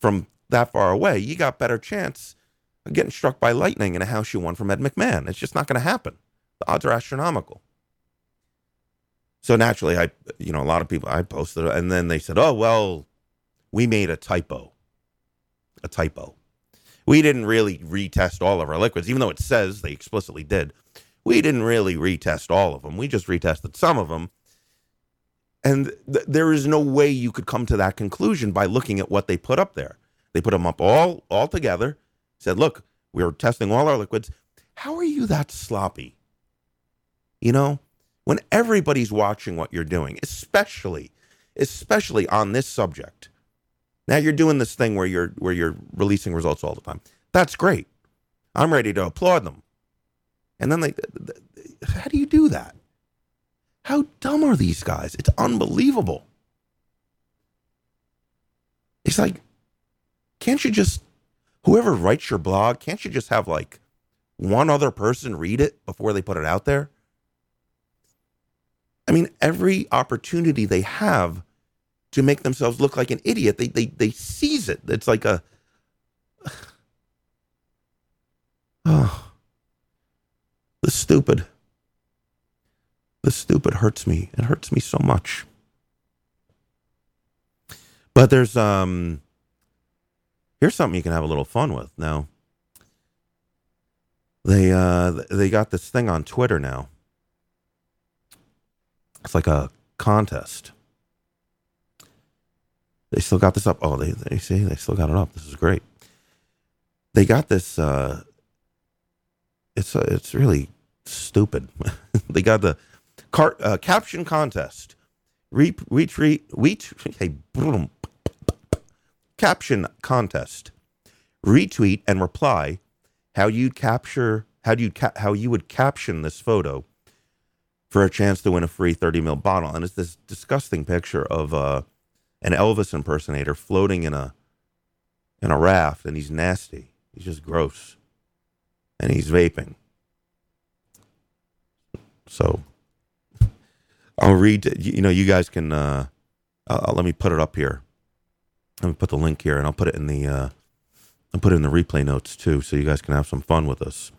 from that far away, you got better chance of getting struck by lightning in a house you won from Ed McMahon. It's just not going to happen. The odds are astronomical. So naturally, I, you know, a lot of people I posted, and then they said, "Oh well, we made a typo, a typo. We didn't really retest all of our liquids, even though it says they explicitly did. We didn't really retest all of them. We just retested some of them." And th- there is no way you could come to that conclusion by looking at what they put up there. They put them up all all together. Said, "Look, we're testing all our liquids. How are you that sloppy?" You know, when everybody's watching what you're doing, especially especially on this subject. Now you're doing this thing where you're where you're releasing results all the time. That's great. I'm ready to applaud them. And then they how do you do that? How dumb are these guys? It's unbelievable. It's like, can't you just, whoever writes your blog, can't you just have like one other person read it before they put it out there? I mean, every opportunity they have to make themselves look like an idiot, they they they seize it. It's like a oh, the stupid. The stupid hurts me. It hurts me so much. But there's um here's something you can have a little fun with. Now they uh they got this thing on Twitter now. It's like a contest. They still got this up. Oh, they they see they still got it up. This is great. They got this uh it's uh, it's really stupid. they got the Car, uh, caption contest. Re- retweet, wheat, hey, boom, caption contest. Retweet and reply how you'd capture, how you ca- how you would caption this photo for a chance to win a free 30 mil bottle. And it's this disgusting picture of uh, an Elvis impersonator floating in a in a raft, and he's nasty. He's just gross, and he's vaping. So I'll read. You know, you guys can. Uh, uh, let me put it up here. Let me put the link here, and I'll put it in the. Uh, I'll put it in the replay notes too, so you guys can have some fun with us.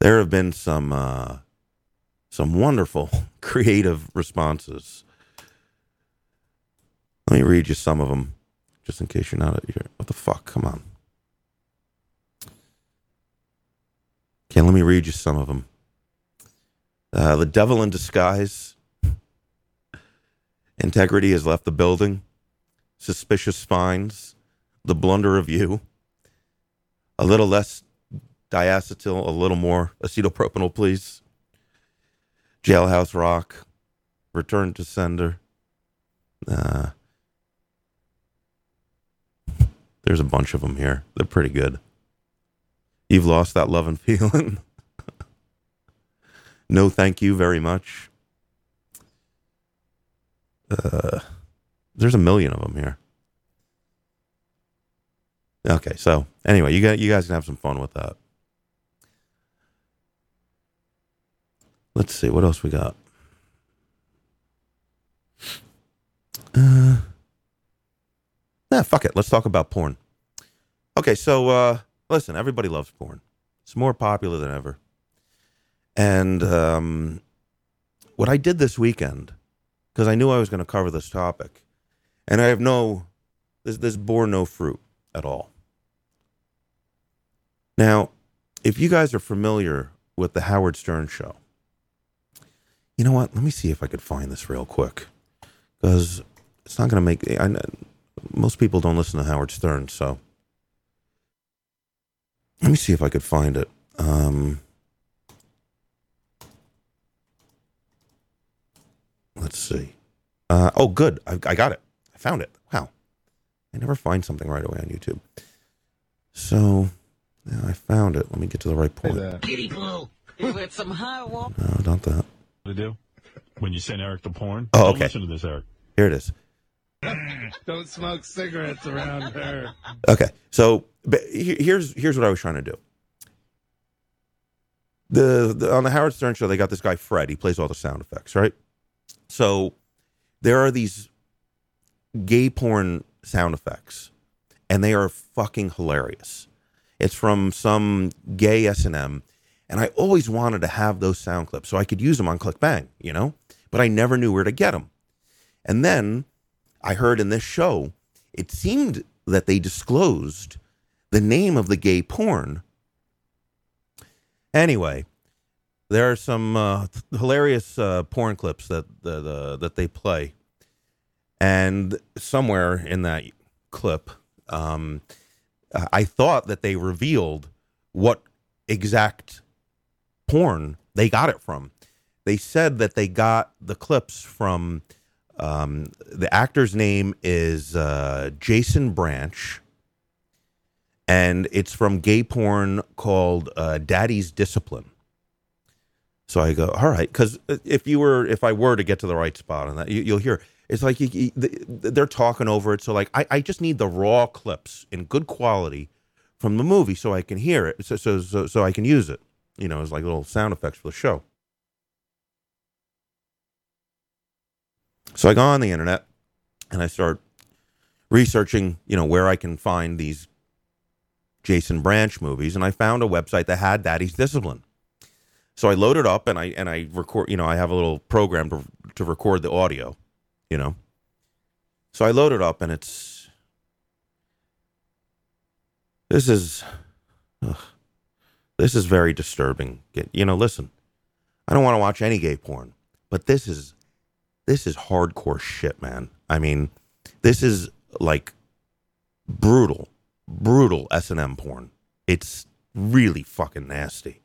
There have been some uh, some wonderful creative responses. Let me read you some of them, just in case you're not here. What the fuck? Come on. Okay, let me read you some of them. Uh, the Devil in Disguise Integrity has left the building. Suspicious finds. The blunder of you. A little less diacetyl, a little more acetyl propionyl, please. Jailhouse Rock. Return to sender. Uh, there's a bunch of them here. They're pretty good. You've lost that love and feeling. no, thank you very much. Uh, there's a million of them here. Okay, so anyway, you got you guys can have some fun with that. Let's see what else we got. Uh, yeah, fuck it. Let's talk about porn. Okay, so uh, listen, everybody loves porn. It's more popular than ever. And um, what I did this weekend because I knew I was going to cover this topic, and I have no this this bore no fruit at all. Now, if you guys are familiar with the Howard Stern show, you know what? Let me see if I could find this real quick, because it's not going to make. I, most people don't listen to Howard Stern, so let me see if I could find it. Um, Let's see. Uh, oh, good. I, I got it. I found it. Wow. I never find something right away on YouTube. So, yeah, I found it. Let me get to the right point. Hey Kitty blue. With some high wall. No, not that. To do when you send Eric the porn. Oh, okay. Don't listen to this, Eric. Here it is. Don't smoke cigarettes around her. Okay, so here's here's what I was trying to do. The, the on the Howard Stern show, they got this guy Fred. He plays all the sound effects, right? So there are these gay porn sound effects, and they are fucking hilarious. It's from some gay S and M, and I always wanted to have those sound clips so I could use them on ClickBang, you know. but I never knew where to get them. And then I heard in this show, it seemed that they disclosed the name of the gay porn. Anyway, there are some uh, hilarious uh, porn clips that the, the, that they play, and somewhere in that clip, um, I thought that they revealed what exact porn they got it from. They said that they got the clips from um, the actor's name is uh, Jason Branch, and it's from gay porn called uh, Daddy's Discipline. So I go, all right, because uh, if you were, if I were to get to the right spot on that, you, you'll hear it's like you, you, they're talking over it. So like, I, I just need the raw clips in good quality from the movie so I can hear it, so so so, so I can use it. You know, as like little sound effects for the show. So I go on the internet and I start researching, you know, where I can find these Jason Branch movies, and I found a website that had Daddy's Discipline. So I load it up and I and I record. You know, I have a little program to to record the audio. You know, so I load it up and it's this is ugh, this is very disturbing. You know, listen, I don't want to watch any gay porn, but this is this is hardcore shit, man. I mean, this is like brutal, brutal S and M porn. It's really fucking nasty.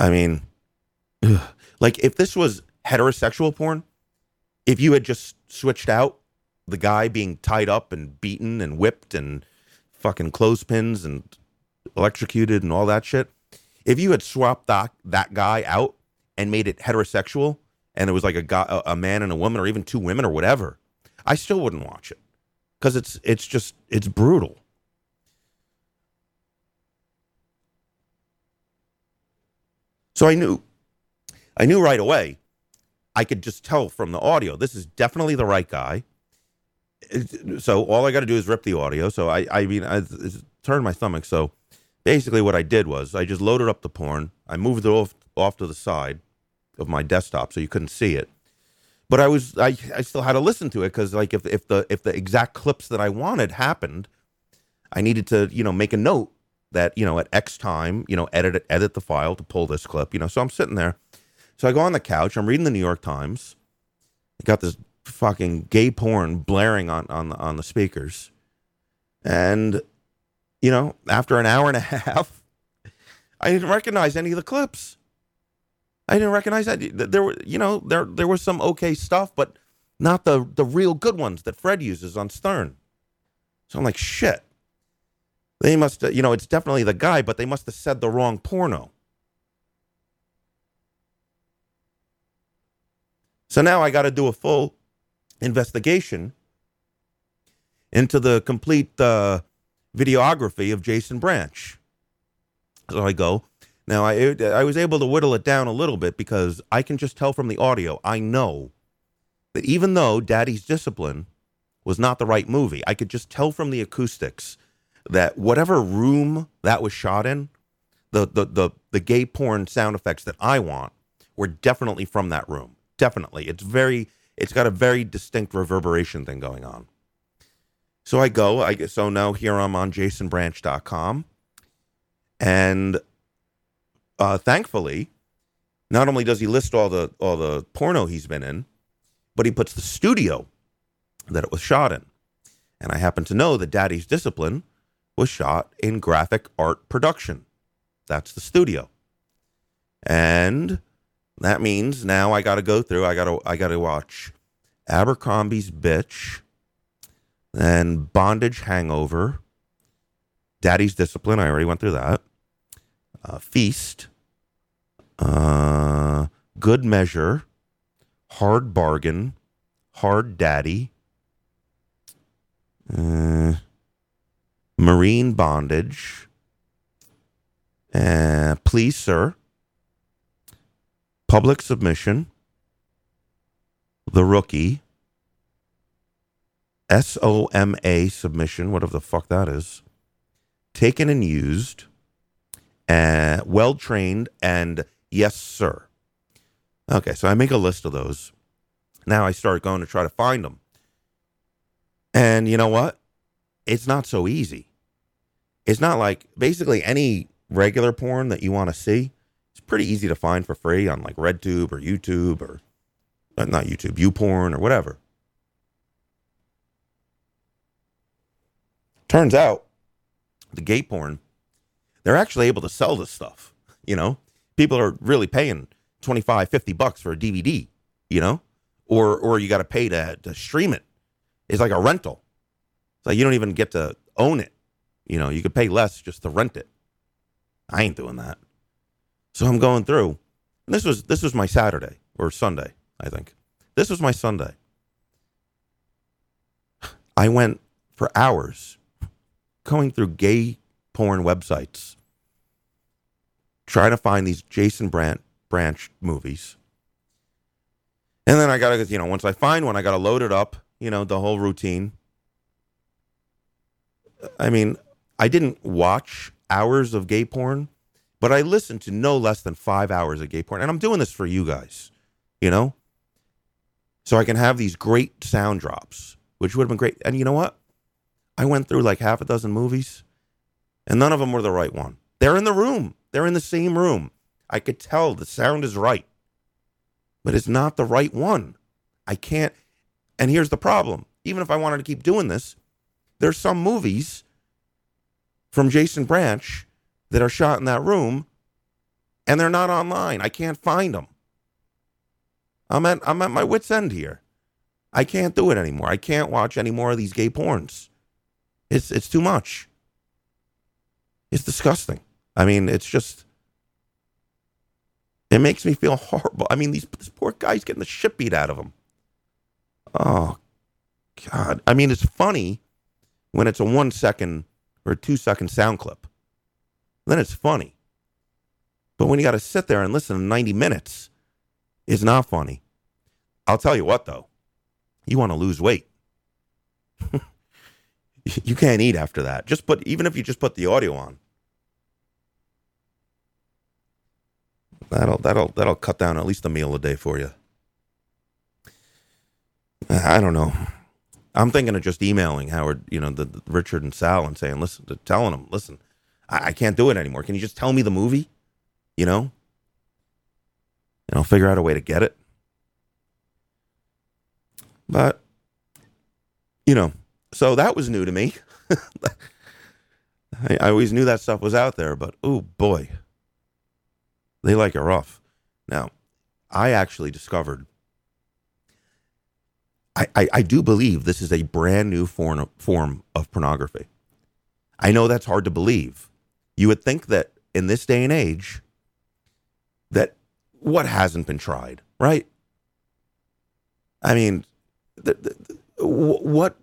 I mean, ugh. like if this was heterosexual porn, if you had just switched out the guy being tied up and beaten and whipped and fucking clothespins and electrocuted and all that shit, if you had swapped that that guy out and made it heterosexual, and it was like a guy, a man and a woman, or even two women, or whatever, I still wouldn't watch it because it's it's just it's brutal. So I knew, I knew right away. I could just tell from the audio this is definitely the right guy. So all I got to do is rip the audio. So I, I mean, I, turned my stomach. So basically, what I did was I just loaded up the porn. I moved it off off to the side of my desktop so you couldn't see it. But I was I, I still had to listen to it because like if if the if the exact clips that I wanted happened, I needed to you know make a note that you know at X time you know edit it, edit the file to pull this clip you know. So I'm sitting there, so I go on the couch. I'm reading the New York Times. I got this fucking gay porn blaring on on the on the speakers, and you know after an hour and a half, I didn't recognize any of the clips. I didn't recognize that. There were, you know, there there was some okay stuff, but not the the real good ones that Fred uses on Stern. So I'm like, shit. They must, you know, it's definitely the guy, but they must have said the wrong porno. So now I got to do a full investigation into the complete uh, videography of Jason Branch. So I go, now, I, I was able to whittle it down a little bit because I can just tell from the audio, I know that even though Daddy's Discipline was not the right movie, I could just tell from the acoustics that whatever room that was shot in, the, the, the, the gay porn sound effects that I want were definitely from that room. Definitely. It's very, it's got a very distinct reverberation thing going on. So I go, I so now here I'm on jasonbranch.com and uh, thankfully, not only does he list all the all the porno he's been in, but he puts the studio that it was shot in. And I happen to know that Daddy's Discipline was shot in graphic art production. That's the studio. And that means now I got to go through. I got to I got to watch Abercrombie's Bitch, and Bondage Hangover, Daddy's Discipline. I already went through that. Uh, Feast, uh, Good Measure, Hard Bargain, Hard Daddy, uh, Marine Bondage, uh, Please Sir, Public Submission, The Rookie, SOMA Submission, whatever the fuck that is, Taken and Used, uh, Well Trained, and Yes, sir. Okay, so I make a list of those. now I start going to try to find them. And you know what? It's not so easy. It's not like basically any regular porn that you want to see. It's pretty easy to find for free on like RedTube or YouTube or not YouTube, YouPorn or whatever. Turns out the gay porn, they're actually able to sell this stuff. You know, people are really paying 25, 50 bucks for a DVD, you know, or, or you got to pay to, to stream it. It's like a rental. It's like you don't even get to own it. You know, you could pay less just to rent it. I ain't doing that. So I'm going through. And this was this was my Saturday or Sunday, I think. This was my Sunday. I went for hours going through gay porn websites trying to find these Jason Brandt branch movies. And then I got to, you know, once I find one, I got to load it up, you know, the whole routine. I mean, I didn't watch hours of gay porn, but I listened to no less than five hours of gay porn. And I'm doing this for you guys, you know? So I can have these great sound drops, which would have been great. And you know what? I went through like half a dozen movies, and none of them were the right one. They're in the room, they're in the same room. I could tell the sound is right, but it's not the right one. I can't. And here's the problem even if I wanted to keep doing this, there's some movies from Jason Branch that are shot in that room and they're not online. I can't find them. I'm at I'm at my wits end here. I can't do it anymore. I can't watch any more of these gay porns. It's it's too much. It's disgusting. I mean, it's just it makes me feel horrible. I mean, these this poor guy's getting the shit beat out of him. Oh God. I mean, it's funny when it's a one second or a two second sound clip. Then it's funny. But when you got to sit there and listen to 90 minutes, it's not funny. I'll tell you what, though. You want to lose weight. you can't eat after that. Just put, even if you just put the audio on. That'll that'll that'll cut down at least a meal a day for you. I don't know. I'm thinking of just emailing Howard, you know, the, the Richard and Sal, and saying, listen, telling them, listen, I, I can't do it anymore. Can you just tell me the movie? You know, and I'll figure out a way to get it. But you know, so that was new to me. I, I always knew that stuff was out there, but oh boy, they like it rough. Now, I actually discovered. I, I, do believe this is a brand new form form of pornography. I know that's hard to believe. You would think that in this day and age, that what hasn't been tried, right? I mean, the, the, what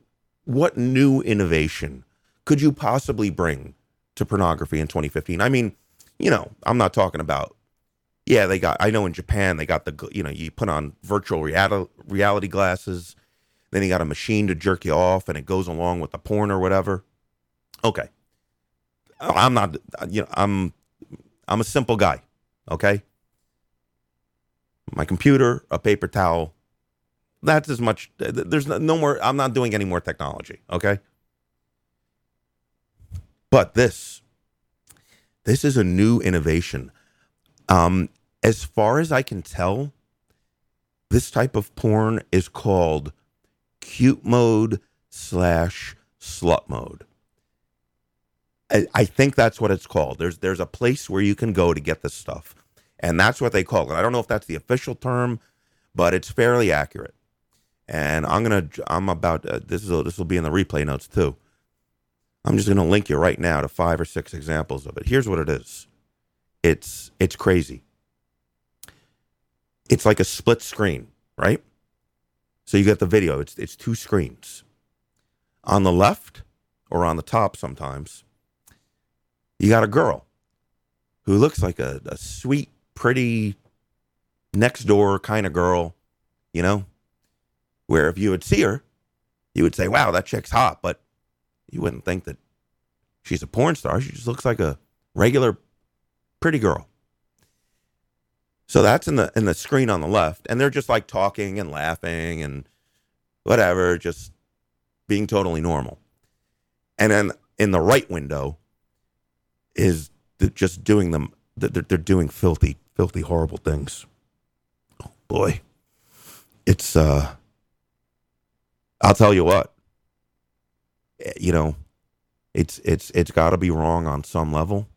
what new innovation could you possibly bring to pornography in 2015? I mean, you know, I'm not talking about. Yeah, they got. I know in Japan they got the. You know, you put on virtual reality reality glasses, then you got a machine to jerk you off, and it goes along with the porn or whatever. Okay, I'm not. You know, I'm. I'm a simple guy. Okay. My computer, a paper towel, that's as much there's no more i'm not doing any more technology okay but this this is a new innovation um as far as i can tell this type of porn is called cute mode slash slut mode I, I think that's what it's called there's there's a place where you can go to get this stuff and that's what they call it i don't know if that's the official term but it's fairly accurate and I'm gonna I'm about uh, this is this will be in the replay notes too. I'm just gonna link you right now to five or six examples of it. Here's what it is. It's it's crazy. It's like a split screen, right? So you get the video. It's it's two screens. On the left or on the top sometimes, you got a girl who looks like a, a sweet, pretty, next door kind of girl, you know, where if you would see her, you would say, wow, that chick's hot. But you wouldn't think that she's a porn star. She just looks like a regular pretty girl. So that's in the in the screen on the left, and they're just like talking and laughing and whatever, just being totally normal. And then in the right window is just doing them. They're, they're doing filthy, filthy, horrible things. Oh boy, it's. uh I'll tell you what. eh, You know, it's it's it's got to be wrong on some level,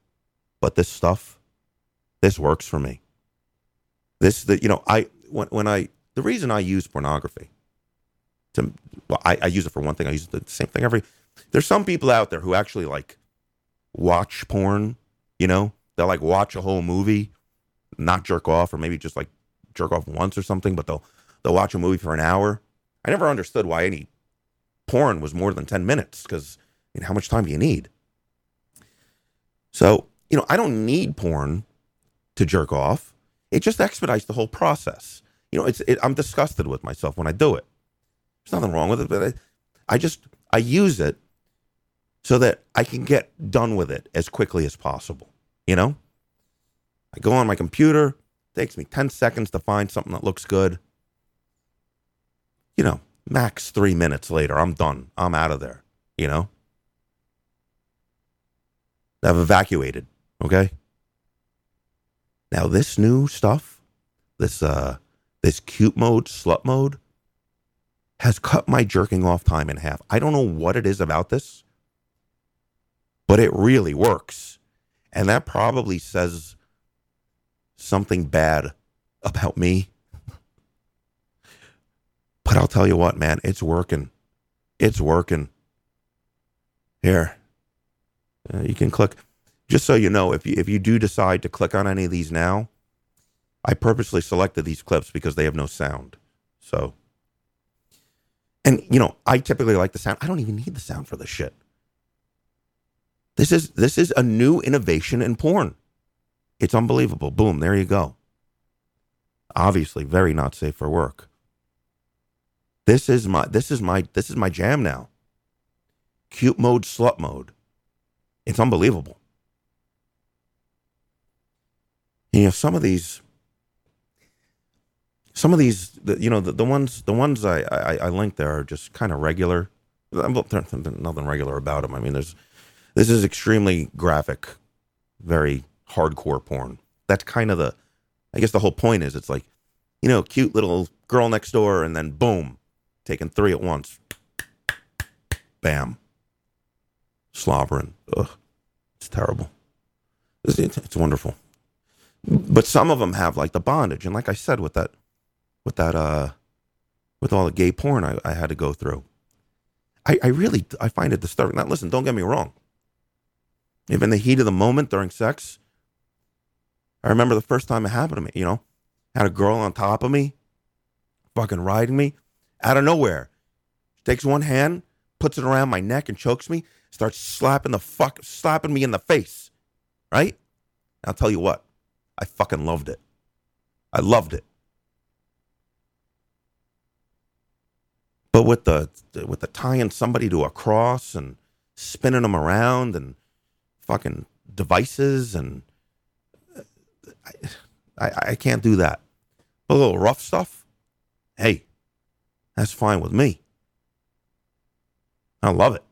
but this stuff, this works for me. This that you know I when when I the reason I use pornography to well I, I use it for one thing. I use the same thing every there's some people out there who actually like watch porn you know? They'll like watch a whole movie not jerk off or maybe just like jerk off once or something but they'll they'll watch a movie for an hour. I never understood why any porn was more than 10 minutes because how much time do you need? So you know I don't need porn to jerk off it just expedites the whole process. You know, it's it, I'm disgusted with myself when I do it. There's nothing wrong with it, but I, I just I use it so that I can get done with it as quickly as possible. You know, I go on my computer. Takes me ten seconds to find something that looks good. You know, max three minutes later, I'm done. I'm out of there. You know, I've evacuated. Okay. Now this new stuff, this uh this cute mode, slut mode, has cut my jerking off time in half. I don't know what it is about this, but it really works. And that probably says something bad about me. But I'll tell you what, man, it's working. It's working. Here. Uh, you can click just so you know, if you if you do decide to click on any of these now, I purposely selected these clips because they have no sound. So, and you know, I typically like the sound. I don't even need the sound for this shit. This is this is a new innovation in porn. It's unbelievable. Boom, there you go. Obviously, very not safe for work. This is my this is my this is my jam now. Cute mode, slut mode. It's unbelievable. You know some of these some of these the, you know the, the ones the ones I, I i linked there are just kind of regular there's nothing regular about them i mean there's this is extremely graphic very hardcore porn. That's kind of the i guess the whole point is it's like you know cute little girl next door and then boom taking three at once. Bam. Slobbering. Ugh, it's terrible. It's, it's wonderful but some of them have like the bondage. And like i said with that with that uh with all the gay porn i, I had to go through I, I really i find it disturbing. Now listen don't get me wrong. If in the heat of the moment during sex i remember the first time it happened to me you know? Had a girl on top of me fucking riding me out of nowhere. She takes one hand puts it around my neck and chokes me starts slapping the fuck slapping me in the face right? I'll tell you what I fucking loved it. I loved it. But with the with the tying somebody to a cross and spinning them around and fucking devices and I, I, I can't do that. A little rough stuff, hey, that's fine with me. I love it.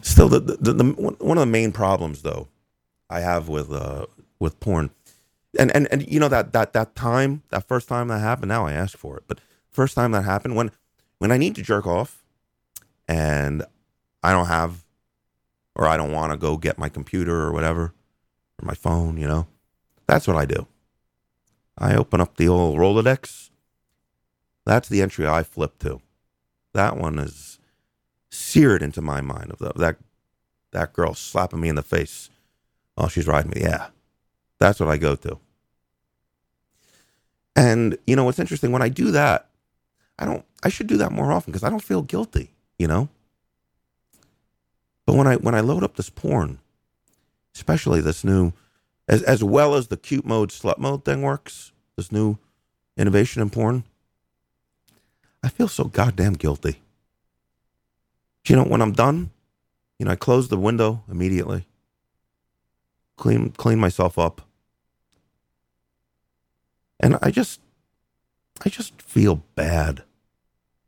Still, the, the, the one of the main problems though I have with uh with porn, and and and you know that that that time that first time that happened. Now I ask for it, but first time that happened when when I need to jerk off, and I don't have, or I don't want to go get my computer or whatever, or my phone. You know, that's what I do. I open up the old Rolodex. That's the entry I flip to. That one is seared into my mind of the, that that girl slapping me in the face. Oh, she's riding me. Yeah, that's what I go to. And you know what's interesting? When I do that, I don't. I should do that more often because I don't feel guilty. You know. But when I when I load up this porn, especially this new, as as well as the cute mode, slut mode thing works, this new innovation in porn, I feel so goddamn guilty. You know, when I'm done, you know, I close the window immediately, clean clean myself up, and I just, I just feel bad.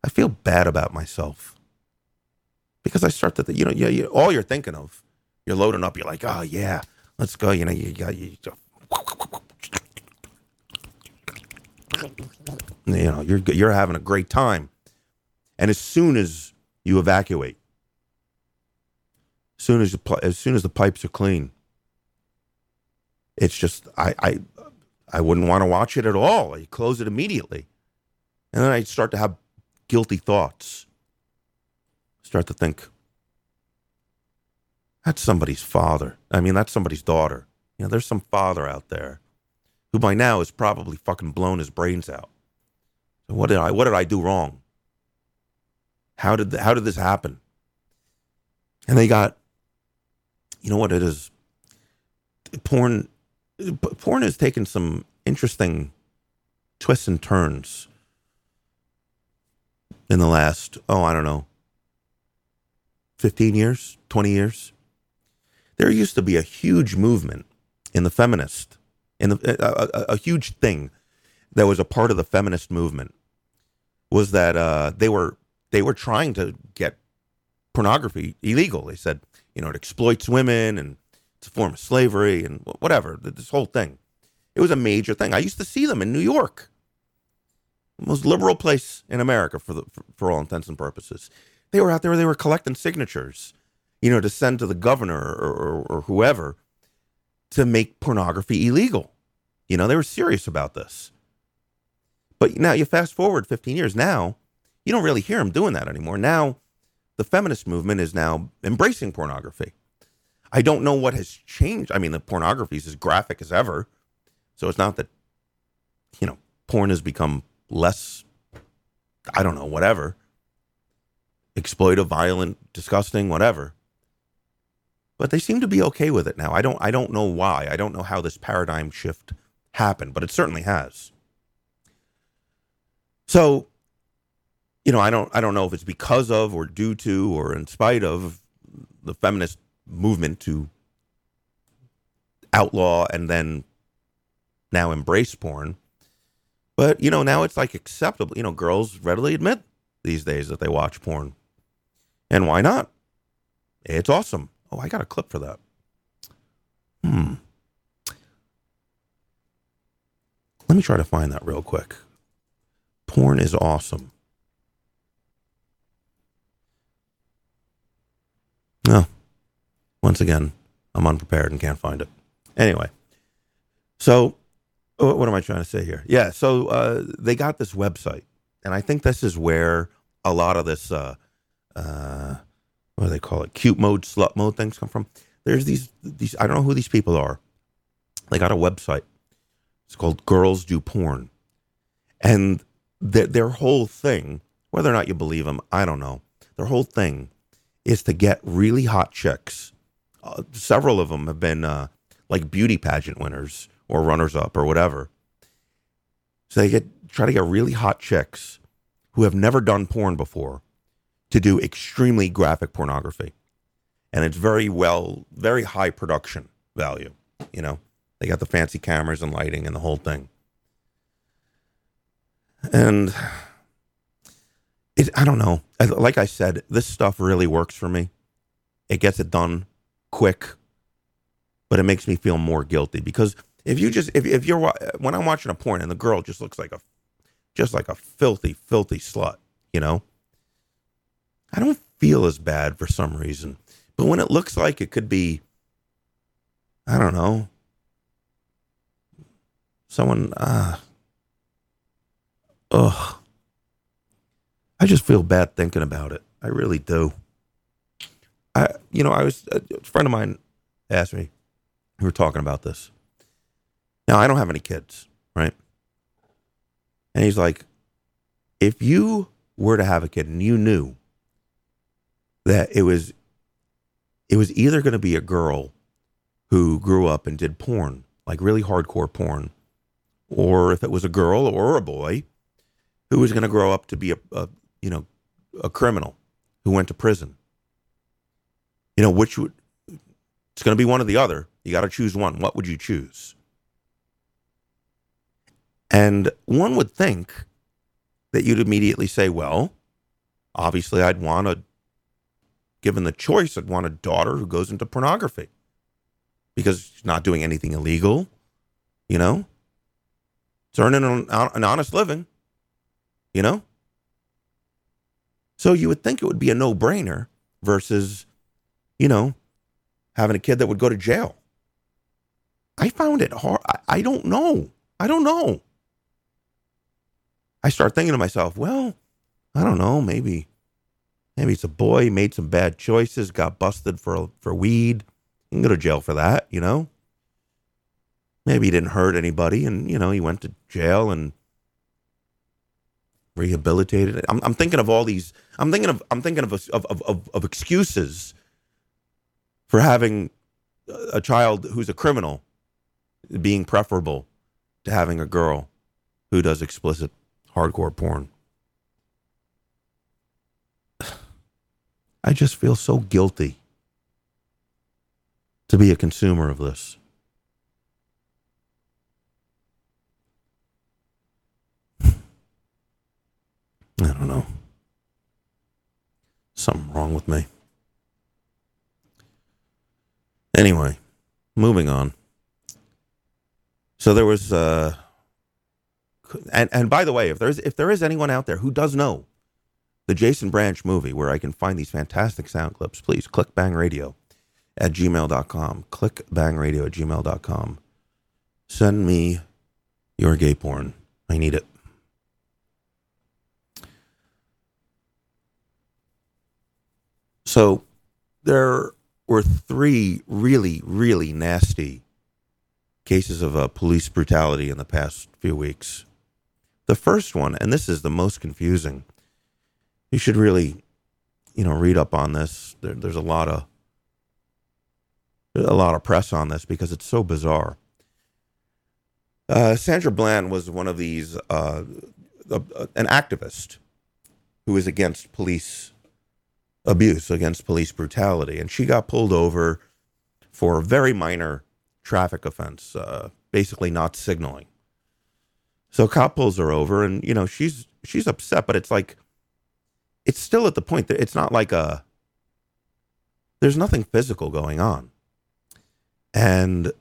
I feel bad about myself because I start to, th- you know, you, you, all you're thinking of, you're loading up. You're like, oh yeah, let's go. You know, you got you. You know, you're you're having a great time, and as soon as you evacuate, as soon as the as soon as the pipes are clean, it's just I I I wouldn't want to watch it at all. I close it immediately, and then I start to have guilty thoughts. Start to think that's somebody's father. I mean, that's somebody's daughter. You know, there's some father out there who by now has probably fucking blown his brains out. So what did I what did I do wrong? How did how did this happen? And they got you know what it is porn porn has taken some interesting twists and turns in the last oh I don't know 15 years, 20 years. There used to be a huge movement in the feminist in the a, a, a huge thing that was a part of the feminist movement was that uh, they were they were trying to get pornography illegal. They said, you know, it exploits women and it's a form of slavery and whatever. This whole thing. It was a major thing. I used to see them in New York, the most liberal place in America for the for, for all intents and purposes. They were out there. They were collecting signatures, you know, to send to the governor or, or, or whoever to make pornography illegal. You know, they were serious about this. But now you fast forward 15 years now, you don't really hear them doing that anymore. Now the feminist movement is now embracing pornography. I don't know what has changed. I mean, the pornography is as graphic as ever. So it's not that, you know, porn has become less, I don't know, whatever, exploitive, violent, disgusting, whatever. But they seem to be okay with it now. I don't I don't know why. I don't know how this paradigm shift happened, but it certainly has. So, you know, I don't I don't know if it's because of or due to or in spite of the feminist movement to outlaw and then now embrace porn. But, you know, now it's like acceptable. You know, girls readily admit these days that they watch porn. And why not? It's awesome. Oh, I got a clip for that. Hmm. Let me try to find that real quick. Porn is awesome. No. Once again, I'm unprepared and can't find it. Anyway, so what am I trying to say here? Yeah, so uh, they got this website, and I think this is where a lot of this, uh, uh, what do they call it, cute mode, slut mode things come from. There's these, these. I don't know who these people are. They got a website. It's called Girls Do Porn, and their whole thing, whether or not you believe them, I don't know. Their whole thing is to get really hot chicks. Uh, several of them have been uh, like beauty pageant winners or runners up or whatever. So they get try to get really hot chicks who have never done porn before to do extremely graphic pornography. And it's very well, very high production value. You know, they got the fancy cameras and lighting and the whole thing. And it, I don't know. Like I said, this stuff really works for me. It gets it done quick, but it makes me feel more guilty because if you just if if you're when I'm watching a porn and the girl just looks like a just like a filthy filthy slut, you know, I don't feel as bad for some reason. But when it looks like it could be, I don't know, someone, ah, uh, ugh. I just feel bad thinking about it. I really do. I, you know, I was a friend of mine asked me. We were talking about this. Now I don't have any kids, right? And he's like, if you were to have a kid and you knew that it was, it was either going to be a girl who grew up and did porn, like really hardcore porn, or if it was a girl or a boy who was going to grow up to be a, a, you know, a criminal who went to prison. You know, which would it's going to be one or the other. You got to choose one. What would you choose? And one would think that you'd immediately say, well, obviously I'd want a given the choice, I'd want a daughter who goes into pornography because she's not doing anything illegal, you know? It's earning an, an honest living, you know? So you would think it would be a no brainer versus, you know, having a kid that would go to jail. I found it hard. I, I don't know. I don't know. I start thinking to myself, well, I don't know, maybe maybe it's a boy made some bad choices, got busted for for weed. You can go to jail for that, you know? Maybe he didn't hurt anybody and, you know, he went to jail and rehabilitated. I'm, I'm thinking of all these I'm thinking of I'm thinking of, of of of excuses for having a child who's a criminal being preferable to having a girl who does explicit hardcore porn. I just feel so guilty to be a consumer of this. I don't know. Something wrong with me. Anyway, moving on. So there was uh and and by the way, if there's if there is anyone out there who does know the Jason Branch movie where I can find these fantastic sound clips, please ClickBang radio at gmail.com. ClickBang radio at gmail.com. Send me your gay porn. I need it. So there were three really, really nasty cases of uh, police brutality in the past few weeks. The first one, and this is the most confusing, you should really, you know, read up on this. There, there's a lot of a lot of press on this because it's so bizarre. Uh, Sandra Bland was one of these, uh, an activist who is against police abuse, against police brutality, and she got pulled over for a very minor traffic offense, uh, basically not signaling. So cop pulls her over, and you know she's she's upset, but it's like it's still at the point that it's not like a there's nothing physical going on, and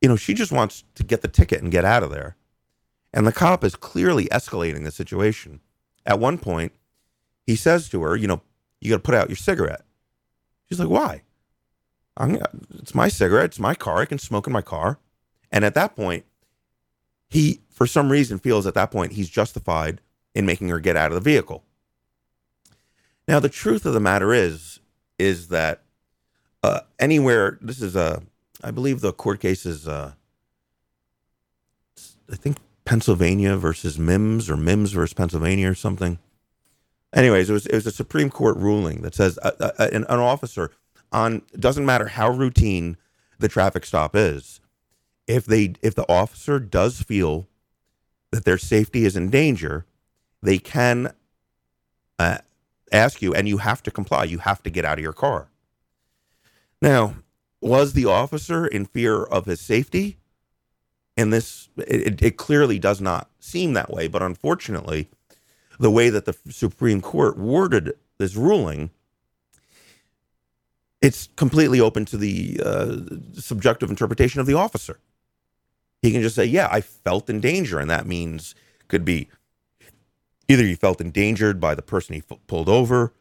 you know she just wants to get the ticket and get out of there, and the cop is clearly escalating the situation. At one point, he says to her, "You know, you got to put out your cigarette." She's like, "Why?" I'm, it's my cigarette. It's my car. I can smoke in my car. And at that point, he, for some reason, feels at that point he's justified in making her get out of the vehicle. Now, the truth of the matter is, is that uh, anywhere, this is a, I believe the court case is, uh, I think Pennsylvania versus Mimms or Mimms versus Pennsylvania or something. Anyways, it was it was a Supreme Court ruling that says uh, uh, an, an officer on doesn't matter how routine the traffic stop is, if they if the officer does feel that their safety is in danger, they can uh, ask you, and you have to comply. You have to get out of your car. Now, was the officer in fear of his safety? And this, it, it clearly does not seem that way. But unfortunately, the way that the Supreme Court worded this ruling it's completely open to the uh, subjective interpretation of the officer. He can just say, "Yeah, I felt in danger," and that means could be either he felt endangered by the person he f- pulled over,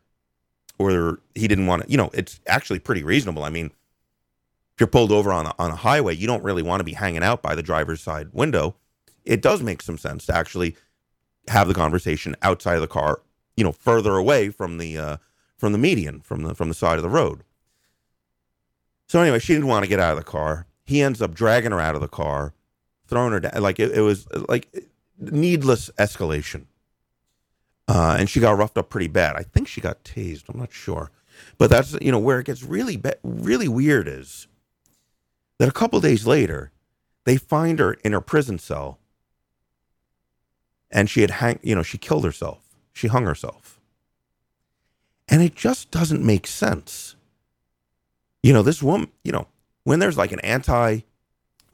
or he didn't want to. You know, it's actually pretty reasonable. I mean, if you're pulled over on a, on a highway, you don't really want to be hanging out by the driver's side window. It does make some sense to actually have the conversation outside of the car, you know, further away from the uh, from the median, from the from the side of the road. So anyway, she didn't want to get out of the car. He ends up dragging her out of the car, throwing her down. Like it, it was like needless escalation. Uh, and she got roughed up pretty bad. I think she got tased. I'm not sure, but that's you know where it gets really be- really weird is that a couple days later, they find her in her prison cell, and she had hang you know she killed herself. She hung herself, and it just doesn't make sense You know, this woman, you know, when there's like an anti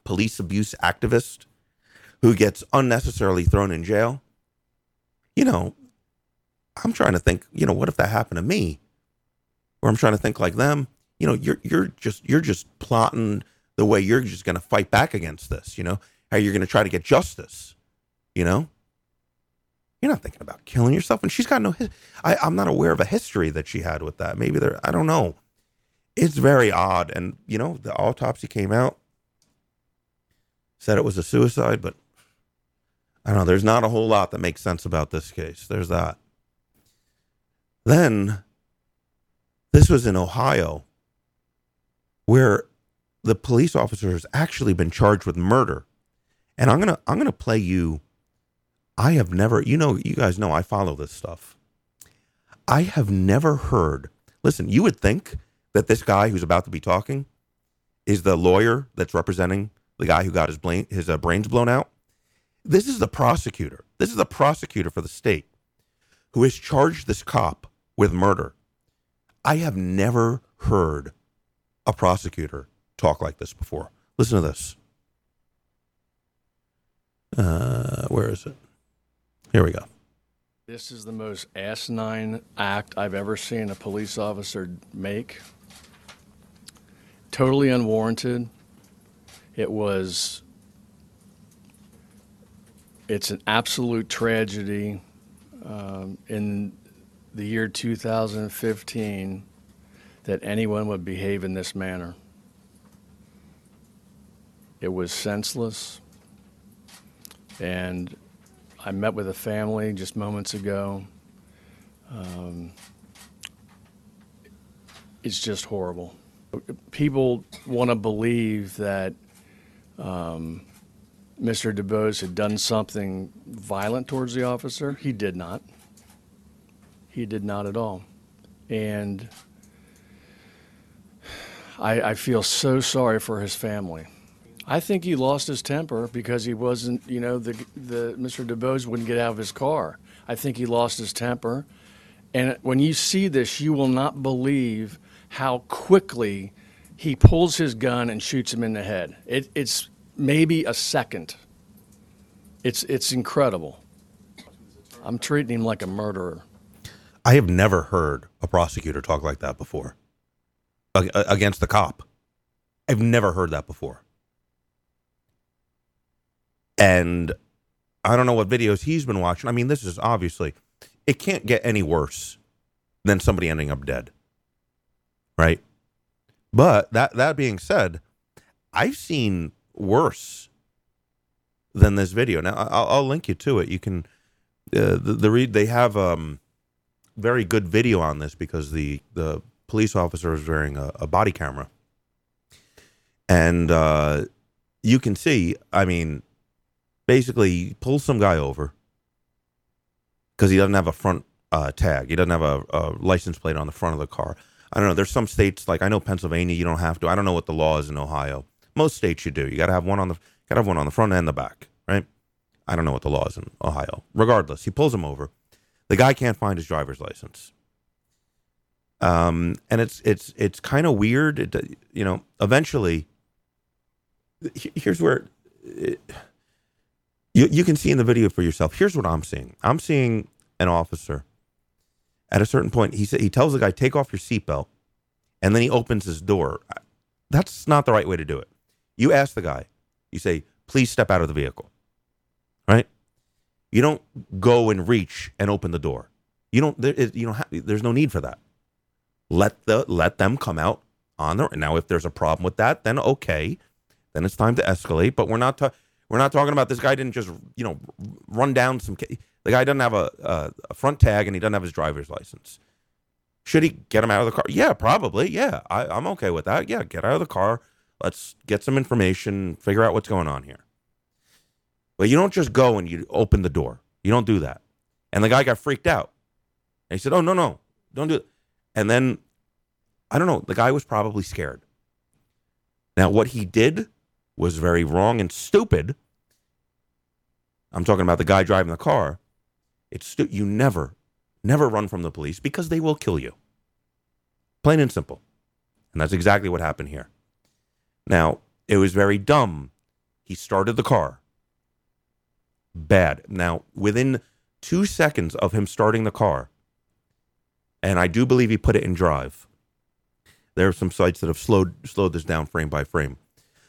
police abuse activist who gets unnecessarily thrown in jail, you know, I'm trying to think, you know, what if that happened to me? Or I'm trying to think like them. You know, you're you're just you're just plotting the way you're just going to fight back against this. You know, how you're going to try to get justice. You know, you're not thinking about killing yourself. And she's got no. I, I'm not aware of a history that she had with that. Maybe there. I don't know. It's very odd. And you know, the autopsy came out, said it was a suicide, but I don't know. There's not a whole lot that makes sense about this case. There's that. Then, this was in Ohio, where the police officer has actually been charged with murder. And I'm gonna I'm gonna play you. I have never, you know, you guys know I follow this stuff. I have never heard. Listen, you would think that this guy who's about to be talking is the lawyer that's representing the guy who got his brain, his uh, brains blown out. This is the prosecutor. This is the prosecutor for the state who has charged this cop with murder. I have never heard a prosecutor talk like this before. Listen to this. Uh, where is it? Here we go. This is the most asinine act I've ever seen a police officer make. Totally unwarranted. It was. It's an absolute tragedy um, in the year 2015 that anyone would behave in this manner. It was senseless. And I met with a family just moments ago. Um, it's just horrible. People want to believe that um, Mr. DuBose had done something violent towards the officer. He did not. He did not at all. And I, I feel so sorry for his family. I think he lost his temper because he wasn't, you know, the the Mr. DuBose wouldn't get out of his car. I think he lost his temper. And when you see this, you will not believe how quickly he pulls his gun and shoots him in the head. It, it's maybe a second. It's it's incredible. I'm treating him like a murderer. I have never heard a prosecutor talk like that before against the cop. I've never heard that before. And I don't know what videos he's been watching. I mean, this is obviously, it can't get any worse than somebody ending up dead. Right? But that that being said, I've seen worse than this video. Now I'll, I'll link you to it. You can uh, the, the read they have um very good video on this because the the police officer is wearing a, a body camera, and uh, you can see. I mean, basically, he pulls some guy over because he doesn't have a front uh, tag. He doesn't have a, a license plate on the front of the car. I don't know. There's some states like I know Pennsylvania. You don't have to. I don't know what the law is in Ohio. Most states you do. You got to have one on the got to have one on the front and the back, right? I don't know what the law is in Ohio. Regardless, he pulls him over. The guy can't find his driver's license. Um, and it's it's it's kind of weird. It, you know, eventually, here's where it, you you can see in the video for yourself. Here's what I'm seeing. I'm seeing an officer. At a certain point, he said he tells the guy, "Take off your seatbelt," and then he opens his door. That's not the right way to do it. You ask the guy. You say, "Please step out of the vehicle." Right? You don't go and reach and open the door. You don't. There, you don't. Have, there's no need for that. Let the let them come out on their. Now, if there's a problem with that, then okay, then it's time to escalate. But we're not. Ta- we're not talking about this guy didn't just you know run down some. The guy doesn't have a, a a front tag and he doesn't have his driver's license. Should he get him out of the car? Yeah, probably. Yeah, I, I'm okay with that. Yeah, get out of the car. Let's get some information. Figure out what's going on here. But you don't just go and you open the door. You don't do that. And the guy got freaked out. And he said, "Oh no, no, don't do it." And then I don't know. The guy was probably scared. Now, what he did was very wrong and stupid. I'm talking about the guy driving the car. It's you never, never run from the police because they will kill you. Plain and simple. And that's exactly what happened here. Now, it was very dumb. He started the car. Bad. Now, within two seconds of him starting the car, and I do believe he put it in drive. There are some sites that have slowed slowed this down frame by frame.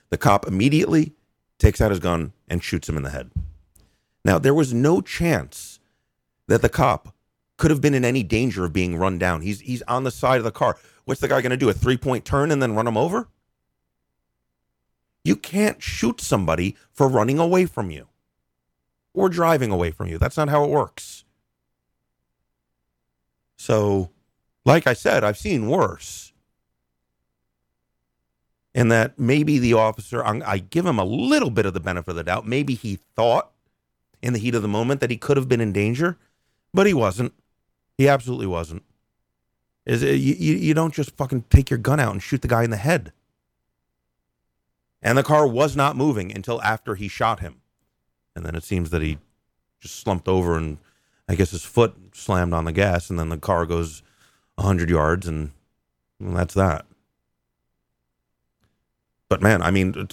The cop immediately takes out his gun and shoots him in the head. Now, there was no chance that the cop could have been in any danger of being run down. He's he's on the side of the car. What's the guy going to do? A three point turn and then run him over? You can't shoot somebody for running away from you or driving away from you. That's not how it works. So, like I said, I've seen worse. And that maybe the officer, I I give him a little bit of the benefit of the doubt. Maybe he thought in the heat of the moment that he could have been in danger, but he wasn't. He absolutely wasn't. Is it, you, you don't just fucking take your gun out and shoot the guy in the head. And the car was not moving until after he shot him. And then it seems that he just slumped over and I guess his foot slammed on the gas and then the car goes 100 yards and, and that's that. But man, I mean,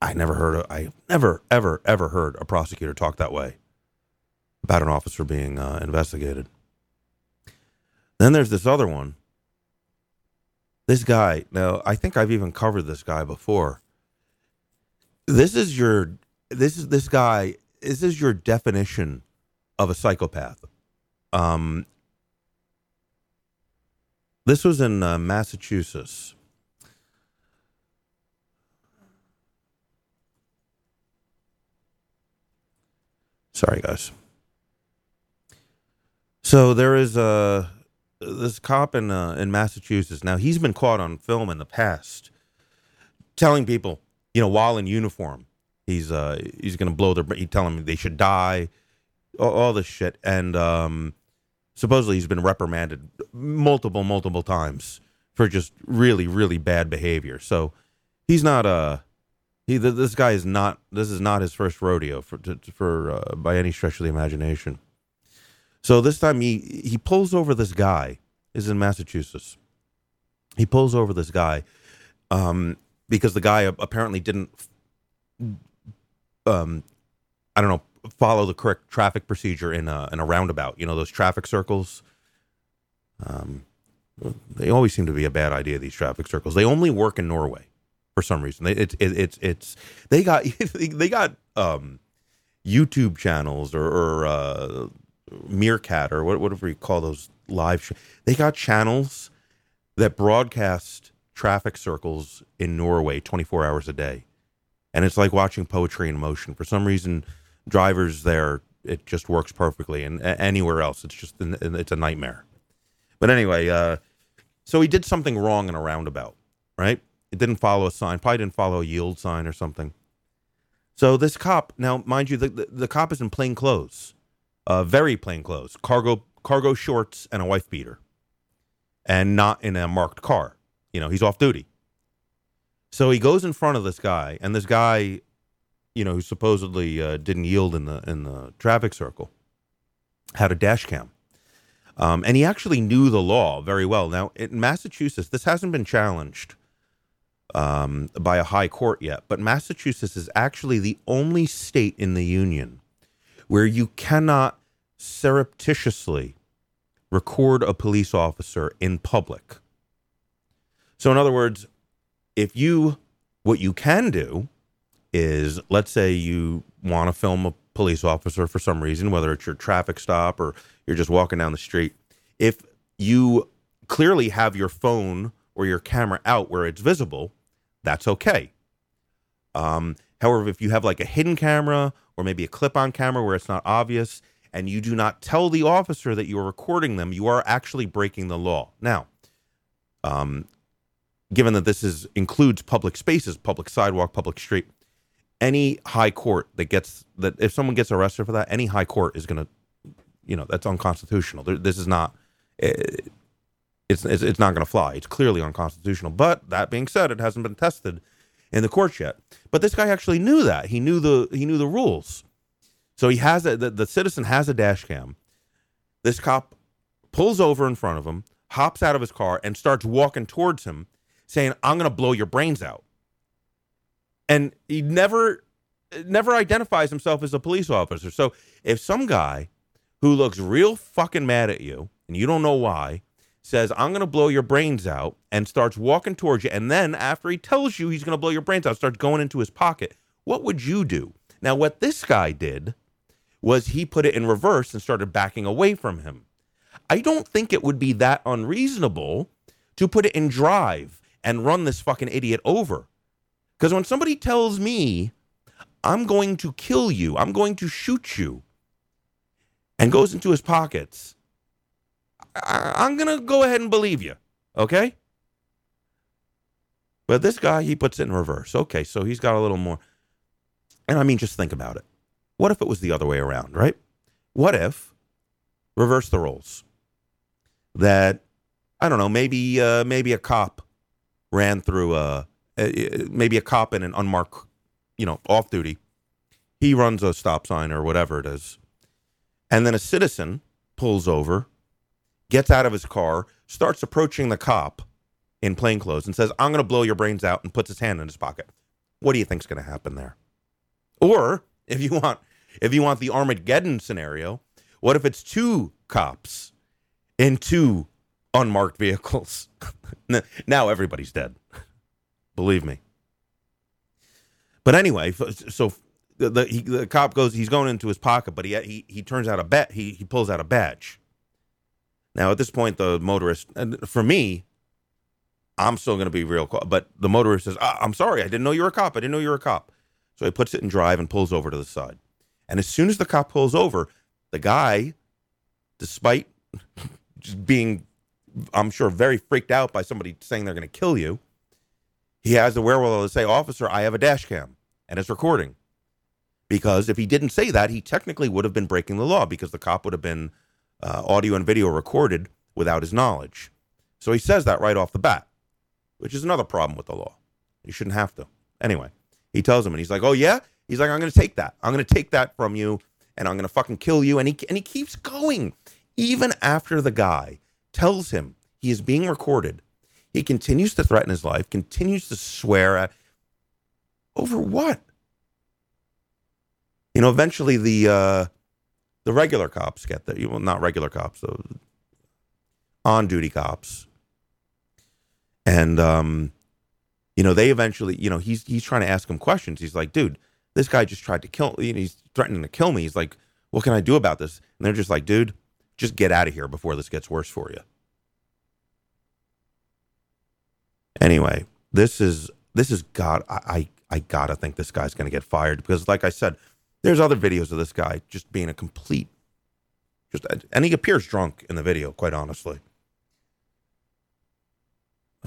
I never heard, I never, ever, ever heard a prosecutor talk that way about an officer being uh, investigated. Then there's this other one. This guy, now I think I've even covered this guy before. This is your this is this guy, this is your definition of a psychopath. Um this was in uh, Massachusetts. Sorry, guys. So there is a this cop in uh, in Massachusetts. Now he's been caught on film in the past, telling people, you know, while in uniform, he's uh he's gonna blow their. He tell them they should die, all, all this shit, and um, supposedly he's been reprimanded multiple multiple times for just really really bad behavior. So he's not uh he th- this guy is not this is not his first rodeo for to, for uh, by any stretch of the imagination. So this time he he pulls over this guy. Is in Massachusetts. He pulls over this guy um, because the guy apparently didn't um, I don't know follow the correct traffic procedure in a in a roundabout. You know those traffic circles. Um, they always seem to be a bad idea. These traffic circles. They only work in Norway for some reason. They, it's it, it's it's they got they got um, YouTube channels or, or uh, Meerkat or what, whatever you call those live. Sh- they got channels that broadcast traffic circles in Norway 24 hours a day, and it's like watching poetry in motion. For some reason, drivers there it just works perfectly, and anywhere else it's just it's a nightmare. But anyway, uh, so he did something wrong in a roundabout, right? It didn't follow a sign, probably didn't follow a yield sign or something. So this cop, now mind you, the, the, the cop is in plain clothes, uh, very plain clothes, cargo cargo shorts and a wife beater, and not in a marked car. You know, he's off duty. So he goes in front of this guy, and this guy, you know, who supposedly uh, didn't yield in the in the traffic circle, had a dash cam. Um, and he actually knew the law very well. Now, in Massachusetts, this hasn't been challenged um, by a high court yet, but Massachusetts is actually the only state in the union where you cannot surreptitiously record a police officer in public. So, in other words, if you, what you can do is, let's say you want to film a police officer for some reason, whether it's your traffic stop or you're just walking down the street. If you clearly have your phone or your camera out where it's visible, that's okay. Um, however, if you have like a hidden camera or maybe a clip on camera where it's not obvious and you do not tell the officer that you are recording them, you are actually breaking the law. Now, um, given that this is includes public spaces, public sidewalk, public street, any high court that gets that if someone gets arrested for that, any high court is going to, you know, that's unconstitutional. There, this is not. eh, it's it's, it's not going to fly. It's clearly unconstitutional. But that being said, it hasn't been tested in the courts yet. But this guy actually knew that. He knew the he knew the rules. So he has a the, the citizen has a dash cam. This cop pulls over in front of him, hops out of his car, and starts walking towards him. saying, I'm going to blow your brains out. And he never, never identifies himself as a police officer. So if some guy who looks real fucking mad at you and you don't know why says, I'm going to blow your brains out and starts walking towards you, and then after he tells you he's going to blow your brains out, starts going into his pocket, what would you do? Now, what this guy did was he put it in reverse and started backing away from him. I don't think it would be that unreasonable to put it in drive and run this fucking idiot over. Because when somebody tells me, I'm going to kill you, I'm going to shoot you, and goes into his pockets, I- I'm going to go ahead and believe you. Okay? But this guy, he puts it in reverse. Okay, so he's got a little more. And I mean, just think about it. What if it was the other way around, right? What if, reverse the roles, that, I don't know, maybe, uh, maybe a cop ran through a, uh, maybe a cop in an unmarked, you know, off duty. He runs a stop sign or whatever it is. And then a citizen pulls over, gets out of his car, starts approaching the cop in plain clothes and says, I'm going to blow your brains out and puts his hand in his pocket. What do you think's going to happen there? Or if you want if you want the Armageddon scenario, what if it's two cops in two unmarked vehicles? now everybody's dead. Believe me. But anyway, so the the, he, the cop goes. He's going into his pocket, but he he he turns out a bet. He he pulls out a badge. Now at this point, the motorist, and for me, I'm still going to be real. But the motorist says, "Ah, "I'm sorry, I didn't know you were a cop. I didn't know you were a cop." So he puts it in drive and pulls over to the side. And as soon as the cop pulls over, the guy, despite just being, I'm sure, very freaked out by somebody saying they're going to kill you, he has the wherewithal to say, Officer, I have a dash cam and it's recording. Because if he didn't say that, he technically would have been breaking the law because the cop would have been uh, audio and video recorded without his knowledge. So he says that right off the bat, which is another problem with the law. You shouldn't have to. Anyway, he tells him, and he's like, "Oh yeah." He's like, "I'm going to take that. I'm going to take that from you, and I'm going to fucking kill you." And he and he keeps going, even after the guy tells him he is being recorded. He continues to threaten his life, continues to swear at over what? You know, eventually the uh, the regular cops get there. Well, not regular cops, the on duty cops, and um, you know, they eventually, you know, he's he's trying to ask him questions. He's like, dude, this guy just tried to kill. You know, he's threatening to kill me. He's like, what can I do about this? And they're just like, dude, just get out of here before this gets worse for you. Anyway, this is this is God. I I, I gotta think this guy's gonna get fired because, like I said, there's other videos of this guy just being a complete, just and he appears drunk in the video. Quite honestly,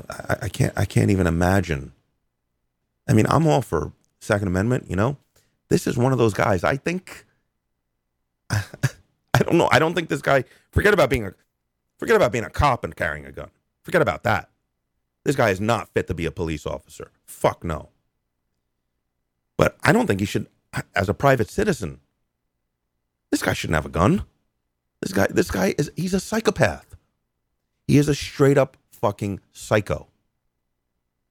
I, I can't I can't even imagine. I mean, I'm all for Second Amendment. You know, this is one of those guys. I think. I don't know. I don't think this guy. Forget about being a. Forget about being a cop and carrying a gun. Forget about that. This guy is not fit to be a police officer. Fuck no. But I don't think he should, as a private citizen. This guy shouldn't have a gun. This guy. This guy is. He's a psychopath. He is a straight up fucking psycho.